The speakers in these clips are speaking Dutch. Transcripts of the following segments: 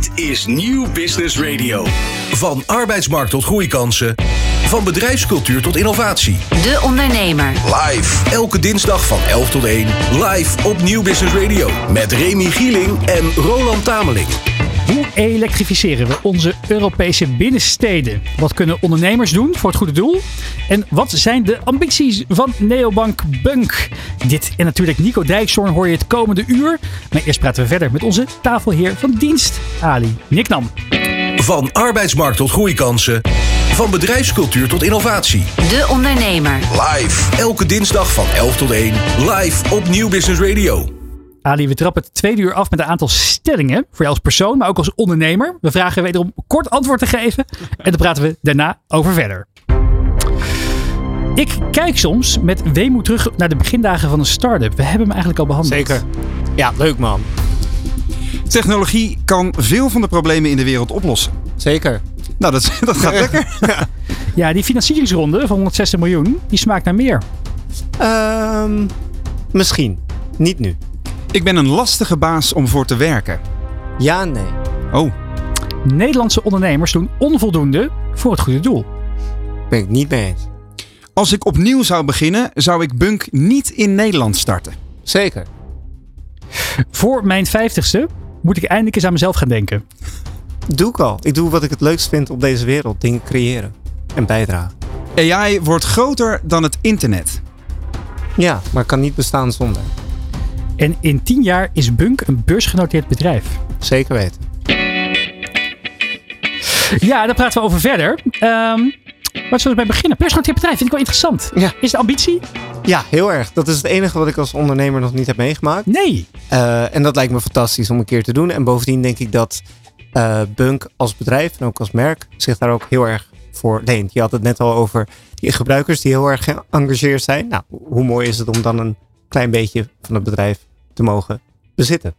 Dit is Nieuw Business Radio. Van arbeidsmarkt tot groeikansen. Van bedrijfscultuur tot innovatie. De Ondernemer. Live. Elke dinsdag van 11 tot 1. Live op Nieuw Business Radio. Met Remy Gieling en Roland Tameling. Elektrificeren we onze Europese binnensteden? Wat kunnen ondernemers doen voor het goede doel? En wat zijn de ambities van neobank Bunk? Dit en natuurlijk Nico Dijkshoorn hoor je het komende uur. Maar eerst praten we verder met onze tafelheer van dienst, Ali Niknam. Van arbeidsmarkt tot groeikansen. Van bedrijfscultuur tot innovatie. De Ondernemer. Live. Elke dinsdag van 11 tot 1. Live op Nieuw Business Radio. Ali, we trappen het tweede uur af met een aantal stellingen. Voor jou als persoon, maar ook als ondernemer. We vragen wederom kort antwoord te geven. En dan praten we daarna over verder. Ik kijk soms met weemoed terug naar de begindagen van een start-up. We hebben hem eigenlijk al behandeld. Zeker. Ja, leuk man. Technologie kan veel van de problemen in de wereld oplossen. Zeker. Nou, dat, dat gaat lekker. Ja, die financieringsronde van 160 miljoen, die smaakt naar meer. Ehm, misschien. Niet nu. Ik ben een lastige baas om voor te werken. Ja, nee. Oh, Nederlandse ondernemers doen onvoldoende voor het goede doel. Ben ik niet mee eens. als ik opnieuw zou beginnen, zou ik Bunk niet in Nederland starten. Zeker. Voor mijn vijftigste moet ik eindelijk eens aan mezelf gaan denken. Doe ik al. Ik doe wat ik het leukst vind op deze wereld. Dingen creëren. En bijdragen. AI wordt groter dan het internet. Ja, maar kan niet bestaan zonder. En in tien jaar is Bunk een beursgenoteerd bedrijf. Zeker weten. Ja, daar praten we over verder. Ehm waar zullen we bij beginnen? Beursgenoteerd bedrijf vind ik wel interessant. Ja. Is de ambitie? Ja, heel erg. Dat is het enige wat ik als ondernemer nog niet heb meegemaakt. Nee. Eh, en dat lijkt me fantastisch om een keer te doen. En bovendien denk ik dat eh, Bunk als bedrijf en ook als merk zich daar ook heel erg voor leent. Je had het net al over die gebruikers die heel erg geëngageerd zijn. Nou, hoe mooi is het om dan een klein beetje van het bedrijf te mogen bezitten?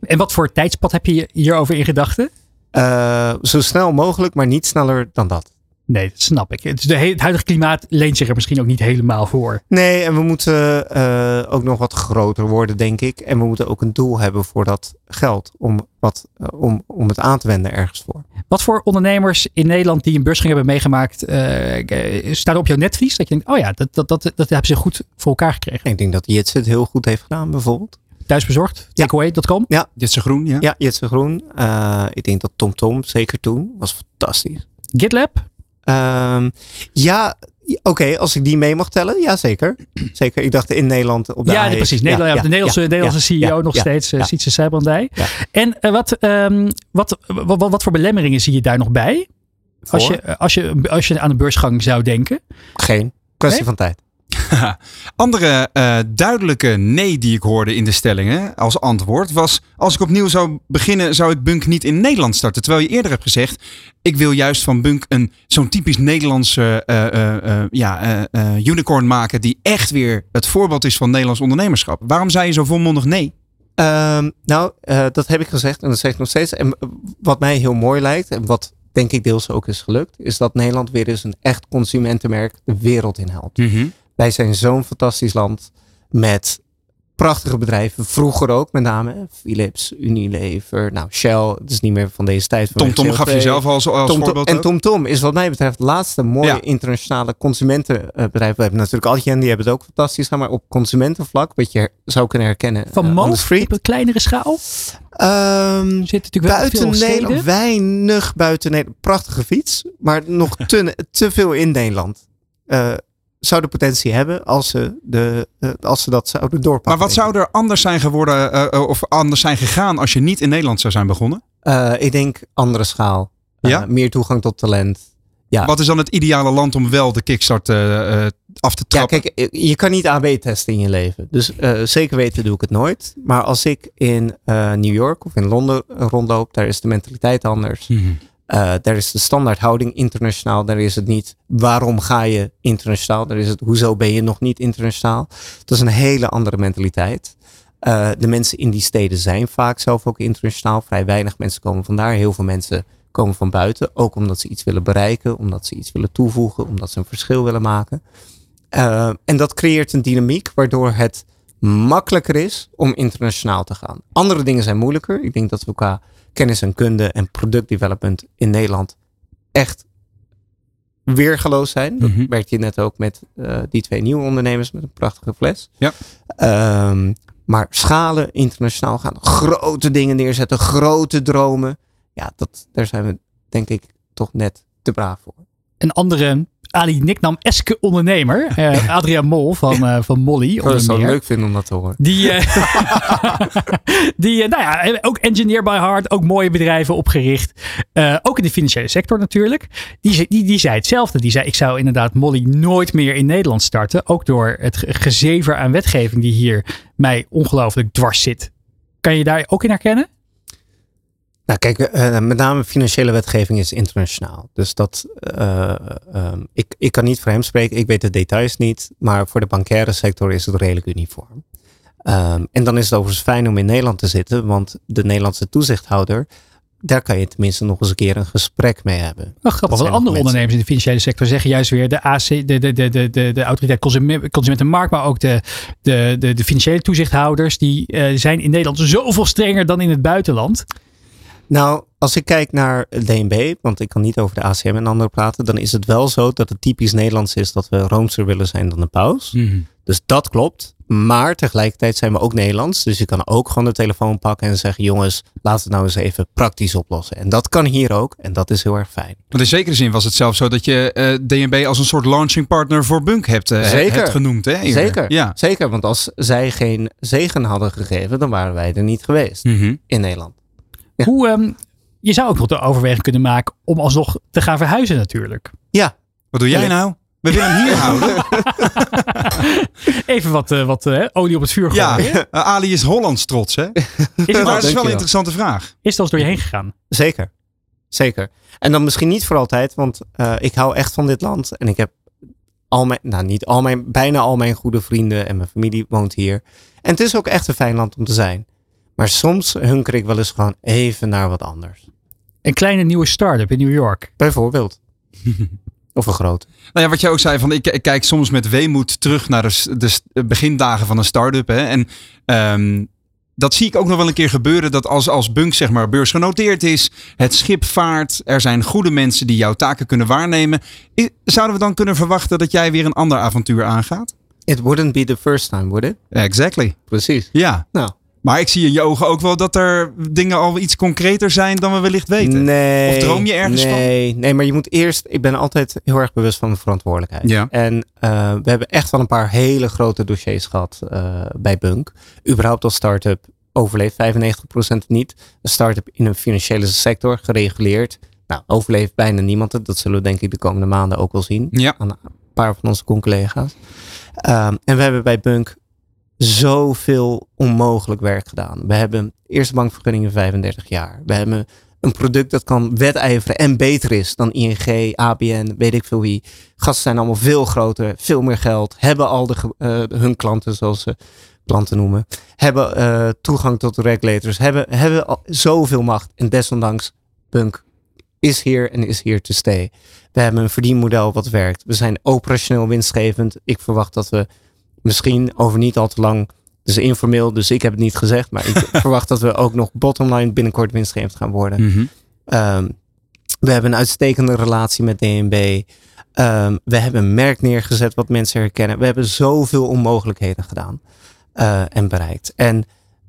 En wat voor tijdspad heb je hierover in gedachten? Eh, zo snel mogelijk, maar niet sneller dan dat. Nee, dat snap ik. Het, het huidige klimaat leent zich er misschien ook niet helemaal voor. Nee, en we moeten eh, ook nog wat groter worden, denk ik. En we moeten ook een doel hebben voor dat geld. Om, wat, eh, om, om het aan te wenden ergens voor. Wat voor ondernemers in Nederland die een beursgang hebben meegemaakt, eh, staan op jouw netvlies? Dat je denkt, oh ja, dat, dat, dat, dat hebben ze goed voor elkaar gekregen. Ik denk dat Jitse het heel goed heeft gedaan, bijvoorbeeld. Thuisbezorgd, takeaway.com. Ja, Jetse Groen, ja. ja Jitse Groen. Eh, ik denk dat Tom Tom, zeker toen, was fantastisch. GitLab. Ehm, ja, oké, als ik die mee mag tellen, ja zeker. Zeker, ik dacht in Nederland op de Ja, nee, precies. Nederland, ja, de Nederlandse, ja, Nederlandse ja, CEO ja, nog ja, steeds, uh, ja. Sietse. Ja. En eh, wat, ehm, wat, wat, wat, wat voor belemmeringen zie je daar nog bij? Als Voor? je, als, je, als je aan een beursgang zou denken. Geen. Kwestie Nee? van tijd. Andere eh, duidelijke nee die ik hoorde in de stellingen als antwoord was... als ik opnieuw zou beginnen, zou ik Bunk niet in Nederland starten. Terwijl je eerder hebt gezegd, ik wil juist van Bunk een zo'n typisch Nederlandse eh, eh, ja, unicorn maken... die echt weer het voorbeeld is van Nederlands ondernemerschap. Waarom zei je zo volmondig nee? Ehm, nou, dat heb ik gezegd en dat zeg ik nog steeds. En wat mij heel mooi lijkt en wat denk ik deels ook is gelukt, is dat Nederland weer eens een echt consumentenmerk de wereld inhaalt. Wij zijn zo'n fantastisch land met prachtige bedrijven. Vroeger ook, met name Philips, Unilever, nou Shell. Het is niet meer van deze tijd. Tom Tom gaf je zelf als, als Tom, Tom, voorbeeld en ook. Tom Tom is wat mij betreft het laatste mooie Ja. internationale consumentenbedrijf. We hebben natuurlijk Adyen, die hebben het ook fantastisch gedaan. Maar op consumentenvlak, wat je zou kunnen herkennen Van street. op een kleinere schaal. Ehm, Zit natuurlijk wel buiten veel Nederland, weinig buiten Nederland. Prachtige fiets, maar nog te, te veel in Nederland. Eh zou de potentie hebben als ze, de, eh, als ze dat zouden doorpakken. Maar wat zou er anders zijn geworden eh, eh, of anders zijn gegaan als je niet in Nederland zou zijn begonnen? ik. Eh, ik denk andere schaal. Ja? Meer toegang tot talent. Ja. Wat is dan het ideale land om wel de kickstart eh, eh, af te Ja, trappen? kijk, eh, je kan niet AB testen in je leven. Dus eh, zeker weten doe ik het nooit. Maar als ik in eh, New York of in Londen rondloop, daar is de mentaliteit anders. Mhm. Eh, daar is de standaardhouding internationaal. Daar is het niet waarom ga je internationaal. Daar is het hoezo ben je nog niet internationaal. Dat is een hele andere mentaliteit. Eh, de mensen in die steden zijn vaak zelf ook internationaal. Vrij weinig mensen komen vandaar. Heel veel mensen komen van buiten. Ook omdat ze iets willen bereiken. Omdat ze iets willen toevoegen. Omdat ze een verschil willen maken. Eh, en dat creëert een dynamiek waardoor het makkelijker is om internationaal te gaan. Andere dingen zijn moeilijker. Ik denk dat we qua kennis en kunde en productdevelopment in Nederland echt weergeloos zijn. Dat Mhm. merk je net ook met eh, die twee nieuwe ondernemers met een prachtige fles. Ja. Ehm, maar schalen, internationaal gaan, grote dingen neerzetten, grote dromen. Ja, dat, daar zijn we denk ik toch net te braaf voor. Een andere Ali Nicknam eske ondernemer, eh, Adriaan Mol van, eh, van Molly. Ik zou onder het zo meer. leuk vinden om dat te horen. Die, eh, die nou ja, ook engineer by heart, ook mooie bedrijven opgericht. Ook in de financiële sector natuurlijk. Die, die, die zei hetzelfde. Die zei, ik zou inderdaad Molly nooit meer in Nederland starten. Ook door het ge- gezever aan wetgeving die hier mij ongelooflijk dwars zit. Kan je daar ook in herkennen? Nou, kijk, eh, met name financiële wetgeving is internationaal. Dus dat, eh, ehm, ik, ik kan niet voor hem spreken, ik weet de details niet. Maar voor de bankaire sector is het redelijk uniform. Ehm, en dan is het overigens fijn om in Nederland te zitten, want de Nederlandse toezichthouder, daar kan je tenminste nog eens een keer een gesprek mee hebben. Wel grappig, want andere mensen. ondernemers in de financiële sector zeggen juist weer de AC, de, de, de, de, de, de autoriteit consument, consumentenmarkt, maar ook de, de, de, de financiële toezichthouders, die eh, zijn in Nederland zoveel strenger dan in het buitenland. Nou, als ik kijk naar DNB, want ik kan niet over de ACM en anderen praten, dan is het wel zo dat het typisch Nederlands is dat we roomser willen zijn dan de paus. Dus dat klopt. Maar tegelijkertijd zijn we ook Nederlands. Dus je kan ook gewoon de telefoon pakken en zeggen: jongens, laten we het nou eens even praktisch oplossen. En dat kan hier ook. En dat is heel erg fijn. Want in zekere zin was het zelfs zo dat je eh, DNB als een soort launching partner voor Bunk hebt, eh, Zeker. hebt genoemd. Hè, eerder. Zeker. Ja. Zeker. Want als zij geen zegen hadden gegeven, dan waren wij er niet geweest Mhm. in Nederland. Ja. Hoe, ehm, je zou ook nog de overweging kunnen maken om alsnog te gaan verhuizen natuurlijk. Ja, Wat doe jij Ja, nou? We willen hem hier houden. Even wat, eh, wat eh, olie op het vuur Ja, gooien. eh, Ali is Hollands trots, hè? Is het, Maar dat is wel een interessante vraag. is het als door je heen gegaan? zeker. Zeker. En dan misschien niet voor altijd, want eh, ik hou echt van dit land. En ik heb al mijn, nou niet al mijn, bijna al mijn goede vrienden en mijn familie woont hier. En het is ook echt een fijn land om te zijn. Maar soms hunker ik wel eens gewoon even naar wat anders. Een kleine nieuwe start-up in New York. Bijvoorbeeld. of een grote. Nou ja, wat jij ook zei, van ik, ik kijk soms met weemoed terug naar de, begindagen van een start-up. Hè? En ehm, dat zie ik ook nog wel een keer gebeuren. Dat als, als Bunk zeg maar beursgenoteerd is, het schip vaart, er zijn goede mensen die jouw taken kunnen waarnemen. Zouden we dan kunnen verwachten dat jij weer een ander avontuur aangaat? It wouldn't be the first time, would it? Exactly. Precies. Ja. Nou, Maar ik zie in je ogen ook wel dat er dingen al iets concreter zijn dan we wellicht weten. Nee. Of droom je ergens van? nee, Nee, maar je moet eerst... Ik ben altijd heel erg bewust van mijn verantwoordelijkheid. Ja. En eh, we hebben echt wel een paar hele grote dossiers gehad eh, bij Bunk. Überhaupt als start-up overleeft 95% niet. Een start-up in een financiële sector, gereguleerd. Nou, overleeft bijna niemand het. Dat zullen we denk ik de komende maanden ook wel zien. Ja. Aan een paar van onze con-collega's. Ehm, en we hebben bij Bunk zoveel onmogelijk werk gedaan. We hebben eerste bankvergunning in 35 jaar. We hebben een product dat kan wedijveren en beter is dan ING, ABN, weet ik veel wie. Gasten zijn allemaal veel groter, veel meer geld, hebben al de, eh, hun klanten, zoals ze klanten noemen, hebben eh, toegang tot de regulators, hebben, hebben al zoveel macht. En desondanks, Bunk is hier en is hier to stay. We hebben een verdienmodel wat werkt. We zijn operationeel winstgevend. Ik verwacht dat we misschien over niet al te lang, dus informeel, dus ik heb het niet gezegd, maar ik verwacht dat we ook nog bottomline binnenkort winstgevend gaan worden. Mhm. Ehm, we hebben een uitstekende relatie met DNB. Ehm, we hebben een merk neergezet wat mensen herkennen. We hebben zoveel onmogelijkheden gedaan eh, en bereikt. En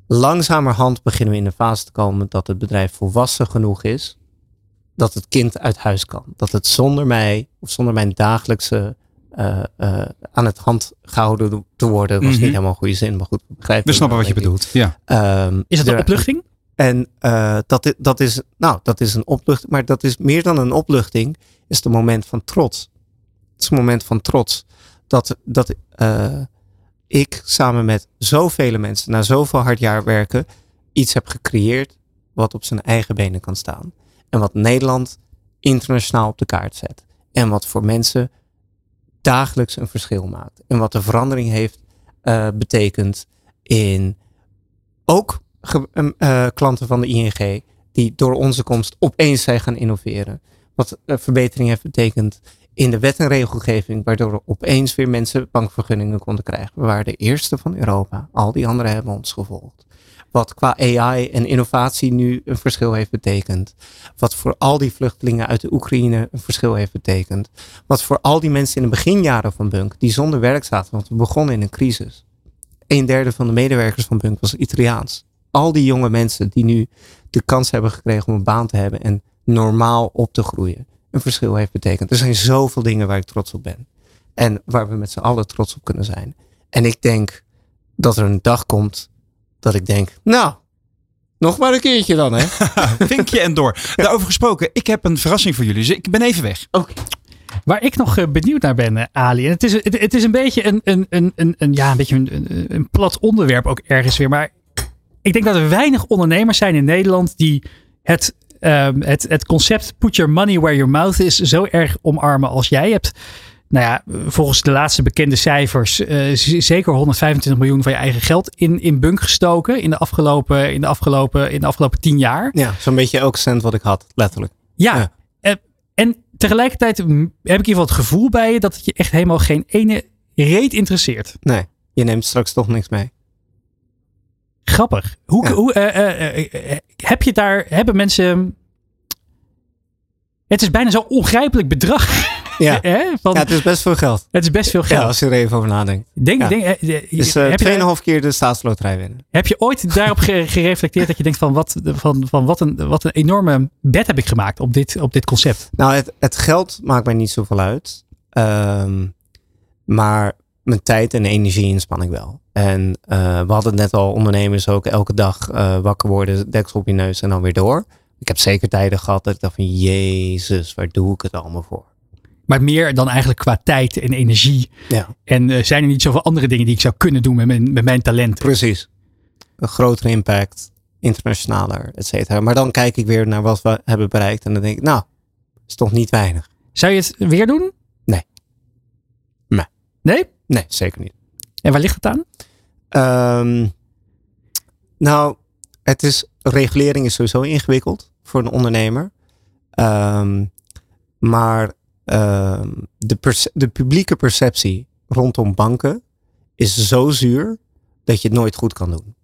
langzamerhand beginnen we in de fase te komen dat het bedrijf volwassen genoeg is. Dat het kind uit huis kan. Dat het zonder mij of zonder mijn dagelijkse eh, eh, aan het hand gehouden te worden. Dat was Mhm. niet helemaal een goede zin, maar goed. We, begrijpen We snappen wat je bedoelt. Ja. Ehm, Is het een opluchting? en eh, dat, dat, is, nou, dat is een opluchting, maar dat is meer dan een opluchting, is het een moment van trots. Het is een moment van trots dat, dat eh, ik samen met zoveel mensen, na zoveel hard jaar werken, iets heb gecreëerd wat op zijn eigen benen kan staan. En wat Nederland internationaal op de kaart zet. En wat voor mensen dagelijks een verschil maakt. En wat de verandering heeft eh, betekend in ook em, eh, klanten van de ING die door onze komst opeens zijn gaan innoveren. Wat eh, verbetering heeft betekend in de wet en regelgeving, waardoor er opeens weer mensen bankvergunningen konden krijgen. We waren de eerste van Europa. Al die anderen hebben ons gevolgd. Wat qua AI en innovatie nu een verschil heeft betekend. Wat voor al die vluchtelingen uit de Oekraïne een verschil heeft betekend. Wat voor al die mensen in de beginjaren van Bunk, die zonder werk zaten, want we begonnen in een crisis. Een derde van de medewerkers van Bunk was Italiaans. Al die jonge mensen die nu de kans hebben gekregen om een baan te hebben en normaal op te groeien, een verschil heeft betekend. Er zijn zoveel dingen waar ik trots op ben. En waar we met z'n allen trots op kunnen zijn. En ik denk dat er een dag komt dat ik denk, nou, nog maar een keertje dan, hè? Vinkje en door. Daarover gesproken, ik heb een verrassing voor jullie. Dus ik ben even weg. Oké. Waar ik nog eh, benieuwd naar ben, eh, Ali. En het is, het, het is een beetje een, een, een, een, een, ja, een, beetje een, een, een plat onderwerp ook ergens weer. Maar ik denk dat er weinig ondernemers zijn in Nederland die het, ehm, het, het concept put your money where your mouth is zo erg omarmen als jij hebt. Nou ja, volgens de laatste bekende cijfers eh, zeker 125 miljoen van je eigen geld in, in bunk gestoken in de afgelopen, in de afgelopen, in de afgelopen tien jaar. Ja, zo'n beetje elke cent wat ik had, letterlijk. Ja. Ja. eh, en tegelijkertijd heb ik in ieder geval het gevoel bij je dat het je echt helemaal geen ene reet interesseert. Nee, je neemt straks toch niks mee. Grappig. Hoe, Ja. hoe eh, heb je daar, hebben mensen. Het is bijna zo'n ongrijpelijk bedrag. Ja. hè? Van, ja, het is best veel geld. het is best veel geld. Ja, als je er even over nadenkt. denk, ja. denk, eh, eh, Dus eh heb, je, 2,5 keer de staatsloterij winnen. heb je ooit daarop ge- gereflecteerd dat je denkt van wat, van, van wat, een, wat een enorme bed heb ik gemaakt op dit, op dit concept? Nou, het, het geld maakt mij niet zoveel uit. Ehm, maar mijn tijd en energie-inspanning wel. En eh, we hadden het net al, ondernemers ook elke dag eh, wakker worden, deksel op je neus en dan weer door. Ik heb zeker tijden gehad dat ik dacht van, jezus, waar doe ik het allemaal voor? Maar meer dan eigenlijk qua tijd en energie. Ja, En eh, zijn er niet zoveel andere dingen die ik zou kunnen doen met mijn, met mijn talenten? precies. Een grotere impact, internationaler, et cetera. Maar dan kijk ik weer naar wat we hebben bereikt en dan denk ik, nou, is toch niet weinig. Zou je het weer doen? Nee. Nee. Nee? Nee, zeker niet. En waar ligt het aan? Ehm, nou, het is, regulering is sowieso ingewikkeld voor een ondernemer. Ehm, maar ehm, de, de publieke perceptie rondom banken is zo zuur dat je het nooit goed kan doen.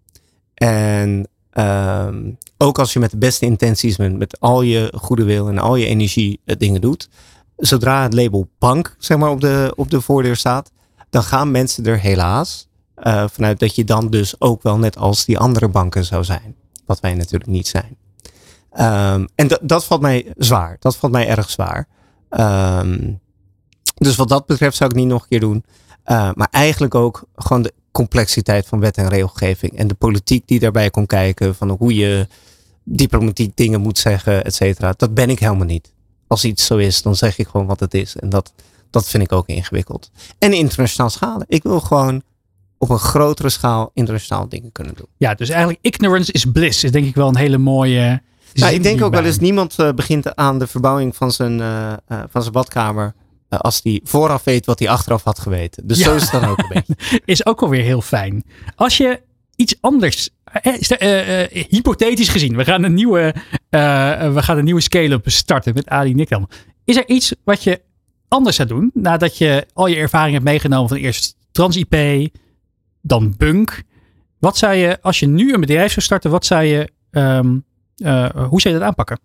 En ehm, ook als je met de beste intenties bent, met al je goede wil en al je energie eh, dingen doet, zodra het label bank zeg maar, op, de, op de voordeur staat, dan gaan mensen er helaas eh, vanuit dat je dan dus ook wel net als die andere banken zou zijn. Wat wij natuurlijk niet zijn. Ehm, en dat- dat valt mij zwaar. Dat valt mij erg zwaar. Ehm, dus wat dat betreft zou ik niet nog een keer doen. Eh, maar eigenlijk ook gewoon de complexiteit van wet en regelgeving. En de politiek die daarbij komt kijken. Van hoe je diplomatiek dingen moet zeggen, et cetera. Dat ben ik helemaal niet. Als iets zo is, dan zeg ik gewoon wat het is. En dat, dat vind ik ook ingewikkeld. En internationaal schalen. Ik wil gewoon op een grotere schaal internationaal dingen kunnen doen. Ja, dus eigenlijk ignorance is bliss. Is denk ik wel een hele mooie. Nou, ik denk ook wel eens, niemand eh, begint aan de verbouwing van zijn, eh, eh, van zijn badkamer. als hij vooraf weet wat hij achteraf had geweten. Dus Ja. zo is het dan ook een beetje. Is ook alweer heel fijn. Als je iets anders. hypothetisch gezien, we gaan een nieuwe, we gaan een nieuwe scale-up starten met Ali Nikdam. Is er iets wat je anders zou doen nadat je al je ervaring hebt meegenomen van eerst TransIP, dan Bunk? Wat zou je, als je nu een bedrijf zou starten, wat zou je, ehm, eh, hoe zou je dat aanpakken?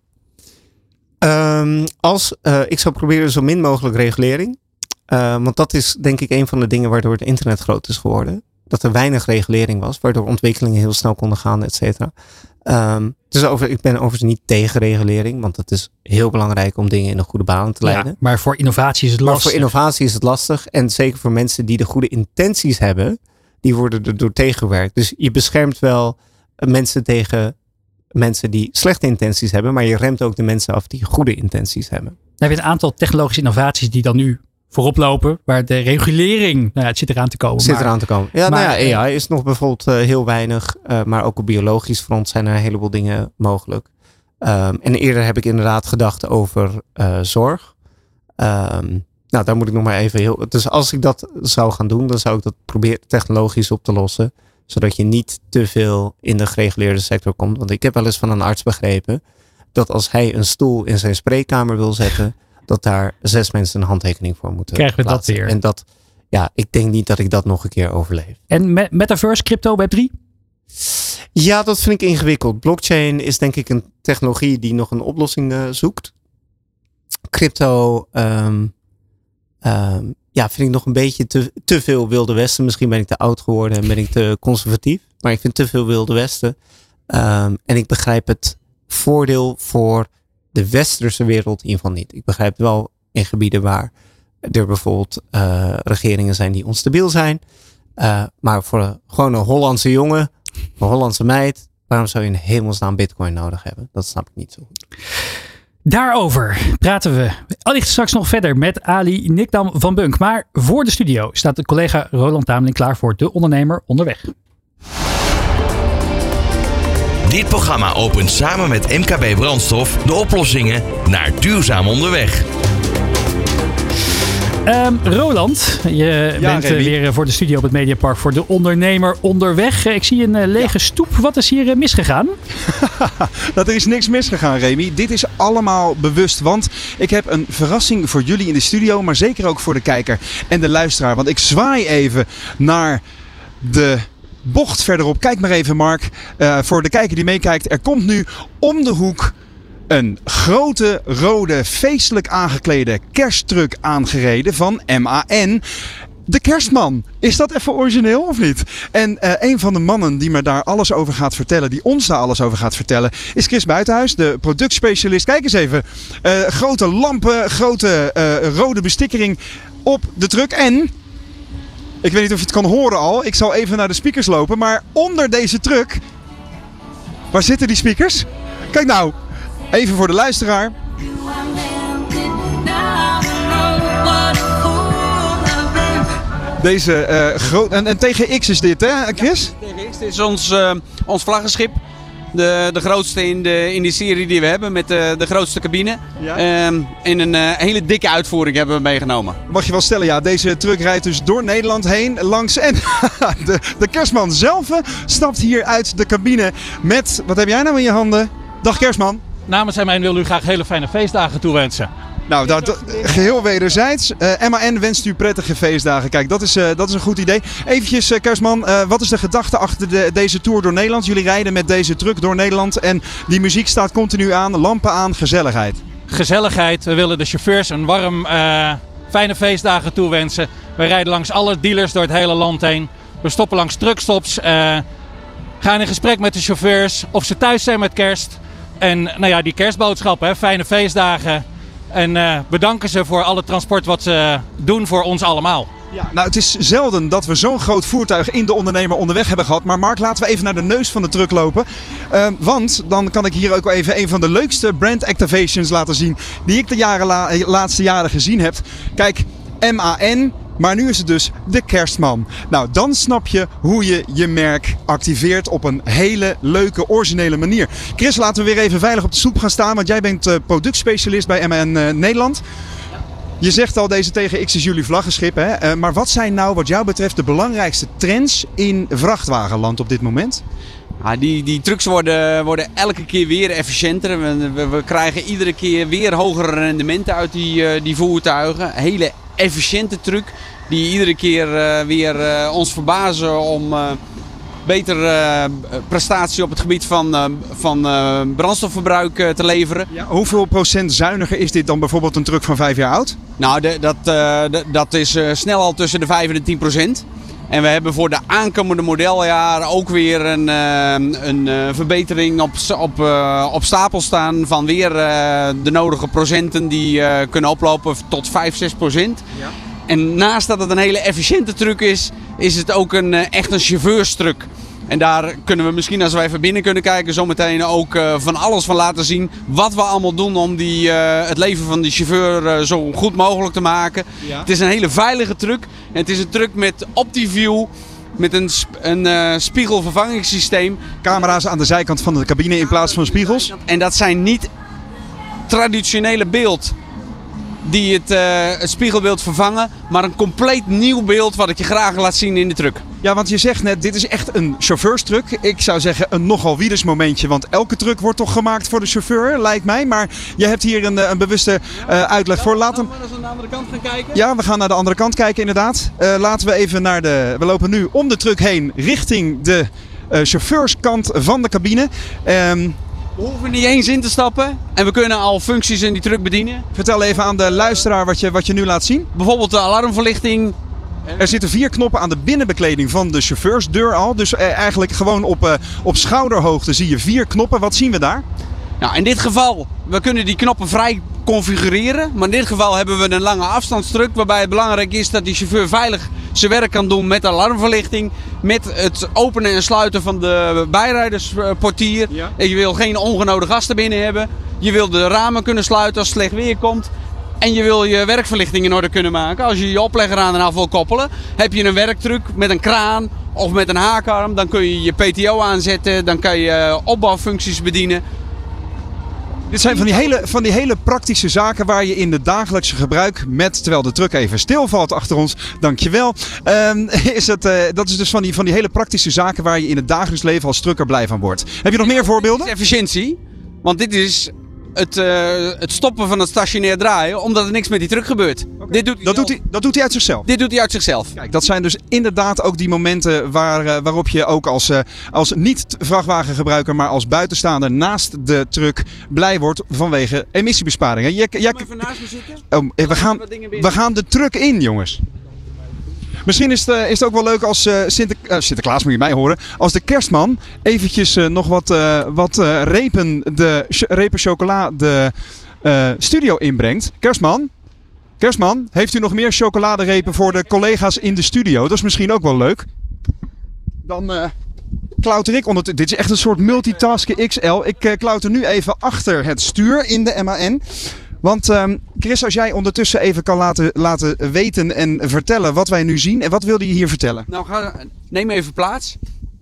Ehm, als, eh, ik zou proberen zo min mogelijk regulering. Eh, want dat is denk ik een van de dingen waardoor het internet groot is geworden. Dat er weinig regulering was, waardoor ontwikkelingen heel snel konden gaan, et cetera. Ehm, dus over, ik ben overigens niet tegen regulering, want het is heel belangrijk om dingen in een goede baan te leiden. Ja, maar voor innovatie is het Maar lastig. voor innovatie is het lastig. En zeker voor mensen die de goede intenties hebben, die worden er door tegengewerkt. Dus je beschermt wel eh, mensen tegen mensen die slechte intenties hebben, maar je remt ook de mensen af die goede intenties hebben. Dan heb je een aantal technologische innovaties die dan nu voorop lopen, waar de regulering, nou ja, het zit eraan te komen. Zit maar- eraan te komen. Ja, maar, nou ja, AI is nog bijvoorbeeld eh, heel weinig, eh, maar ook op biologisch front zijn er een heleboel dingen mogelijk. Ehm, en eerder heb ik inderdaad gedacht over eh, zorg. Ehm, nou, daar moet ik nog maar even heel. Dus als ik dat zou gaan doen, dan zou ik dat proberen technologisch op te lossen. Zodat je niet te veel in de gereguleerde sector komt. Want ik heb wel eens van een arts begrepen dat als hij een stoel in zijn spreekkamer wil zetten, dat daar zes mensen een handtekening voor moeten. Krijgen we dat weer. En dat, ja, ik denk niet dat ik dat nog een keer overleef. En me- metaverse, crypto, web 3? Ja, dat vind ik ingewikkeld. Blockchain is denk ik een technologie die nog een oplossing uh, zoekt. Crypto, um, um, ja, vind ik nog een beetje te, te veel Wilde Westen. Misschien ben ik te oud geworden en ben ik te conservatief. Maar ik vind te veel Wilde Westen. Um, en ik begrijp het voordeel voor de westerse wereld in ieder geval niet. Ik begrijp wel in gebieden waar er bijvoorbeeld uh, regeringen zijn die onstabiel zijn. Uh, maar voor gewoon een Hollandse jongen, een Hollandse meid, waarom zou je een hemelsnaam bitcoin nodig hebben? Dat snap ik niet zo goed. Daarover praten we allicht straks nog verder met Ali Nikdam van Bunk. Maar voor de studio staat de collega Roland Tameling klaar voor De Ondernemer Onderweg. Dit programma opent samen met MKB Brandstof de oplossingen naar duurzaam onderweg. Um, Roland, je ja, bent uh, weer voor de studio op het Mediapark voor de ondernemer onderweg. Ik zie een lege ja. stoep. Wat is hier misgegaan? dat er is niks misgegaan, Remy. Dit is allemaal bewust, want ik heb een verrassing voor jullie in de studio, maar zeker ook voor de kijker en de luisteraar. Want ik zwaai even naar de bocht verderop. Kijk maar even, Mark. voor de kijker die meekijkt, er komt nu om de hoek een grote rode feestelijk aangeklede kersttruck aangereden van MAN. De kerstman. Is dat even origineel of niet? En uh, een van de mannen die me daar alles over gaat vertellen, die ons daar alles over gaat vertellen, is Chris Buitenhuis, de productspecialist. Kijk eens even. Uh, grote lampen, grote uh, rode bestikkering op de truck. En, ik weet niet of je het kan horen al, ik zal even naar de speakers lopen, maar onder deze truck, waar zitten die speakers? Kijk nou, Even voor de luisteraar. Deze uh, groot. En, en tegen X is dit, hè, Chris? Tegen X. Dit is ons, uh, ons vlaggenschip. De, de grootste in de, in die serie die we hebben met de, de grootste cabine. Ja. Um, in een uh, hele dikke uitvoering hebben we meegenomen. Mag je wel stellen, ja. Deze truck rijdt dus door Nederland heen langs. En de, de kerstman zelf stapt hier uit de cabine met. Wat heb jij nou in je handen? Dag kerstman namens MAN wil u graag hele fijne feestdagen toewensen. Nou, dat, geheel wederzijds. Uh, MAN wenst u prettige feestdagen. Kijk, dat is, uh, dat is een goed idee. Eventjes, uh, Kerstman, wat is de gedachte achter de, deze tour door Nederland? Jullie rijden met deze truck door Nederland en die muziek staat continu aan, lampen aan, gezelligheid. Gezelligheid. We willen de chauffeurs een warm, fijne feestdagen toewensen. We rijden langs alle dealers door het hele land heen. We stoppen langs truckstops. gaan in gesprek met de chauffeurs of ze thuis zijn met kerst. En nou ja, die kerstboodschap, hè, fijne feestdagen. En uh, bedanken ze voor alle transport wat ze doen voor ons allemaal. Ja, nou, het is zelden dat we zo'n groot voertuig in de ondernemer onderweg hebben gehad. Maar Mark, laten we even naar de neus van de truck lopen. Uh, want dan kan ik hier ook even een van de leukste brand activations laten zien. Die ik de jaren la laatste jaren gezien heb. Kijk, MAN maar nu is het dus de kerstman. Nou, dan snap je hoe je je merk activeert op een hele leuke, originele manier. Chris, laten we weer even veilig op de soep gaan staan. Want jij bent uh, productspecialist bij MN uh, Nederland. Je zegt al, deze tegen X is jullie vlaggenschip. Hè? Uh, maar wat zijn nou wat jou betreft de belangrijkste trends in vrachtwagenland op dit moment? Ja, die, die trucks worden, worden elke keer weer efficiënter. We, we, we krijgen iedere keer weer hogere rendementen uit die, die voertuigen. Hele efficiënte truc die iedere keer uh, weer uh, ons verbazen om uh, betere prestatie op het gebied van, van brandstofverbruik te leveren. Ja, hoeveel procent zuiniger is dit dan bijvoorbeeld een truck van vijf jaar oud? Nou, de, dat, de, dat is snel al tussen de 5 en de 10 procent. En we hebben voor de aankomende modeljaar ook weer een, een verbetering op, op, op stapel staan van weer de nodige procenten die kunnen oplopen tot 5, 6 procent. Ja. En naast dat het een hele efficiënte truck is, is het ook een, echt een chauffeurstruck. En daar kunnen we misschien als we even binnen kunnen kijken zometeen ook uh, van alles van laten zien. Wat we allemaal doen om die, uh, het leven van die chauffeur uh, zo goed mogelijk te maken. Ja. Het is een hele veilige truck. En het is een truck met OptiView. Met een, een spiegelvervangingssysteem. Camera's aan de zijkant van de cabine in plaats van spiegels. En dat zijn niet traditionele beeld die het, uh, het, spiegelbeeld vervangen. Maar een compleet nieuw beeld wat ik je graag laat zien in de truck. Ja, want je zegt net, dit is echt een chauffeurstruck. Ik zou zeggen een nogal wieders momentje. Want elke truck wordt toch gemaakt voor de chauffeur, lijkt mij. Maar je hebt hier een, eh, een bewuste uh, uitleg voor. Laten we eens aan de andere kant gaan kijken. Ja, we gaan naar de andere kant kijken inderdaad. Uh, laten we even naar de... We lopen nu om de truck heen richting de eh, chauffeurskant van de cabine. Ehm, We hoeven niet eens in te stappen en we kunnen al functies in die truck bedienen. vertel even aan de luisteraar wat je, wat je nu laat zien. Bijvoorbeeld de alarmverlichting. Er zitten vier knoppen aan de binnenbekleding van de chauffeursdeur al. Dus eh, eigenlijk gewoon op, eh, op schouderhoogte zie je vier knoppen. Wat zien we daar? Nou, in dit geval, we kunnen die knoppen vrij configureren. Maar in dit geval hebben we een lange afstandstruk. Waarbij het belangrijk is dat die chauffeur veilig zijn werk kan doen met alarmverlichting. Met het openen en sluiten van de bijrijdersportier. Ja. Je wil geen ongenode gasten binnen hebben. Je wil de ramen kunnen sluiten als het slecht weer komt. En je wil je werkverlichting in orde kunnen maken. Als je je oplegger aan en af wil koppelen, heb je een werktruc met een kraan of met een haakarm. Dan kun je je PTO aanzetten, dan kan je eh, opbouwfuncties bedienen. Dit zijn van die, hele, van die hele praktische zaken waar je in de dagelijkse gebruik met, terwijl de truck even stilvalt achter ons, dankjewel. Ehm is het, eh, dat is dus van die, van die hele praktische zaken waar je in het dagelijks leven als trucker blij van wordt. Heb je nog meer voorbeelden? Efficiëntie, want dit is het, eh, het stoppen van het stationair draaien, omdat er niks met die truck gebeurt. Dit, doet hij Dat doet, hij, dat doet hij uit zichzelf. dit doet hij uit zichzelf. Kijk, dat zijn dus inderdaad ook die momenten waar, eh, waarop je ook als, eh, als niet-vrachtwagengebruiker, maar als buitenstaander naast de truck blij wordt vanwege emissiebesparingen. Jij, jij, even naast me zitten. oh, we, gaan, we gaan de truck in, jongens. Misschien is het, eh, is ook wel leuk als eh, Sinter, eh, Sinterklaas, moet je mij horen, als de kerstman eventjes nog wat, wat repen, de, repen chocola de studio inbrengt. Kerstman, Kerstman, heeft u nog meer chocoladerepen voor de collega's in de studio? Dat is misschien ook wel leuk. Dan eh klauter ik onder. Dit is echt een soort multitasken XL. Ik eh, klauter nu even achter het stuur in de MAN. Want ehm, Chris, als jij ondertussen even kan laten, laten weten en vertellen wat wij nu zien. En wat wilde je hier vertellen? Nou, ga, neem even plaats.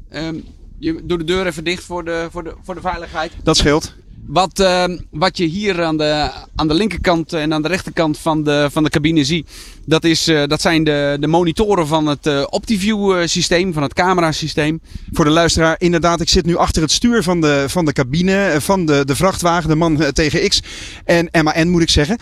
Ehm, je doet de deur even dicht voor de, voor de, voor de veiligheid. Dat scheelt. Wat, ehm, wat je hier aan de, aan de linkerkant en aan de rechterkant van de, van de cabine ziet, dat, is, eh, dat zijn de, de monitoren van het eh, OptiView eh, systeem, van het camerasysteem. Voor de luisteraar, inderdaad, ik zit nu achter het stuur van de, van de cabine, van de, de vrachtwagen, de man tegen X. En MAN moet ik zeggen.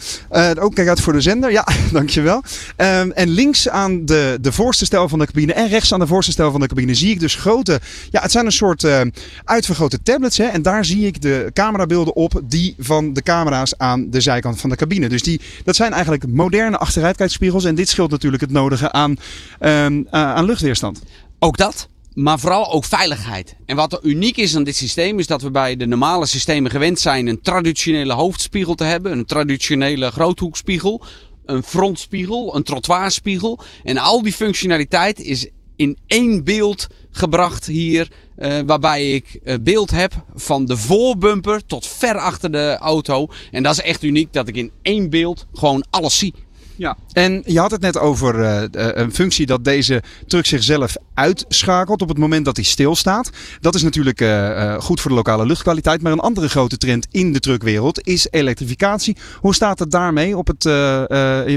Ook kijk uit voor de zender, ja, dankjewel. Ehm en links aan de, de voorste stel van de cabine en rechts aan de voorste stel van de cabine zie ik dus grote, ja, het zijn een soort eh, uitvergrote tablets. Hè, en daar zie ik de camerabeelden op, die van de camera's aan de zijkant van de cabine. Dus die, dat zijn eigenlijk moderne achteruitkijkspiegels. En dit scheelt natuurlijk het nodige aan, a- aan luchtweerstand. Ook dat. Maar vooral ook veiligheid. En wat er uniek is aan dit systeem is dat we bij de normale systemen gewend zijn een traditionele hoofdspiegel te hebben. Een traditionele groothoekspiegel. Een frontspiegel. Een trottoirspiegel. En al die functionaliteit is in één beeld gebracht hier. eh, waarbij ik eh, beeld heb van de voorbumper tot ver achter de auto. En dat is echt uniek dat ik in één beeld gewoon alles zie. Ja. En je had het net over eh, eh, een functie dat deze truck zichzelf uitschakelt op het moment dat hij stilstaat. Dat is natuurlijk eh, goed voor de lokale luchtkwaliteit. Maar een andere grote trend in de truckwereld is elektrificatie. Hoe staat het daarmee op het,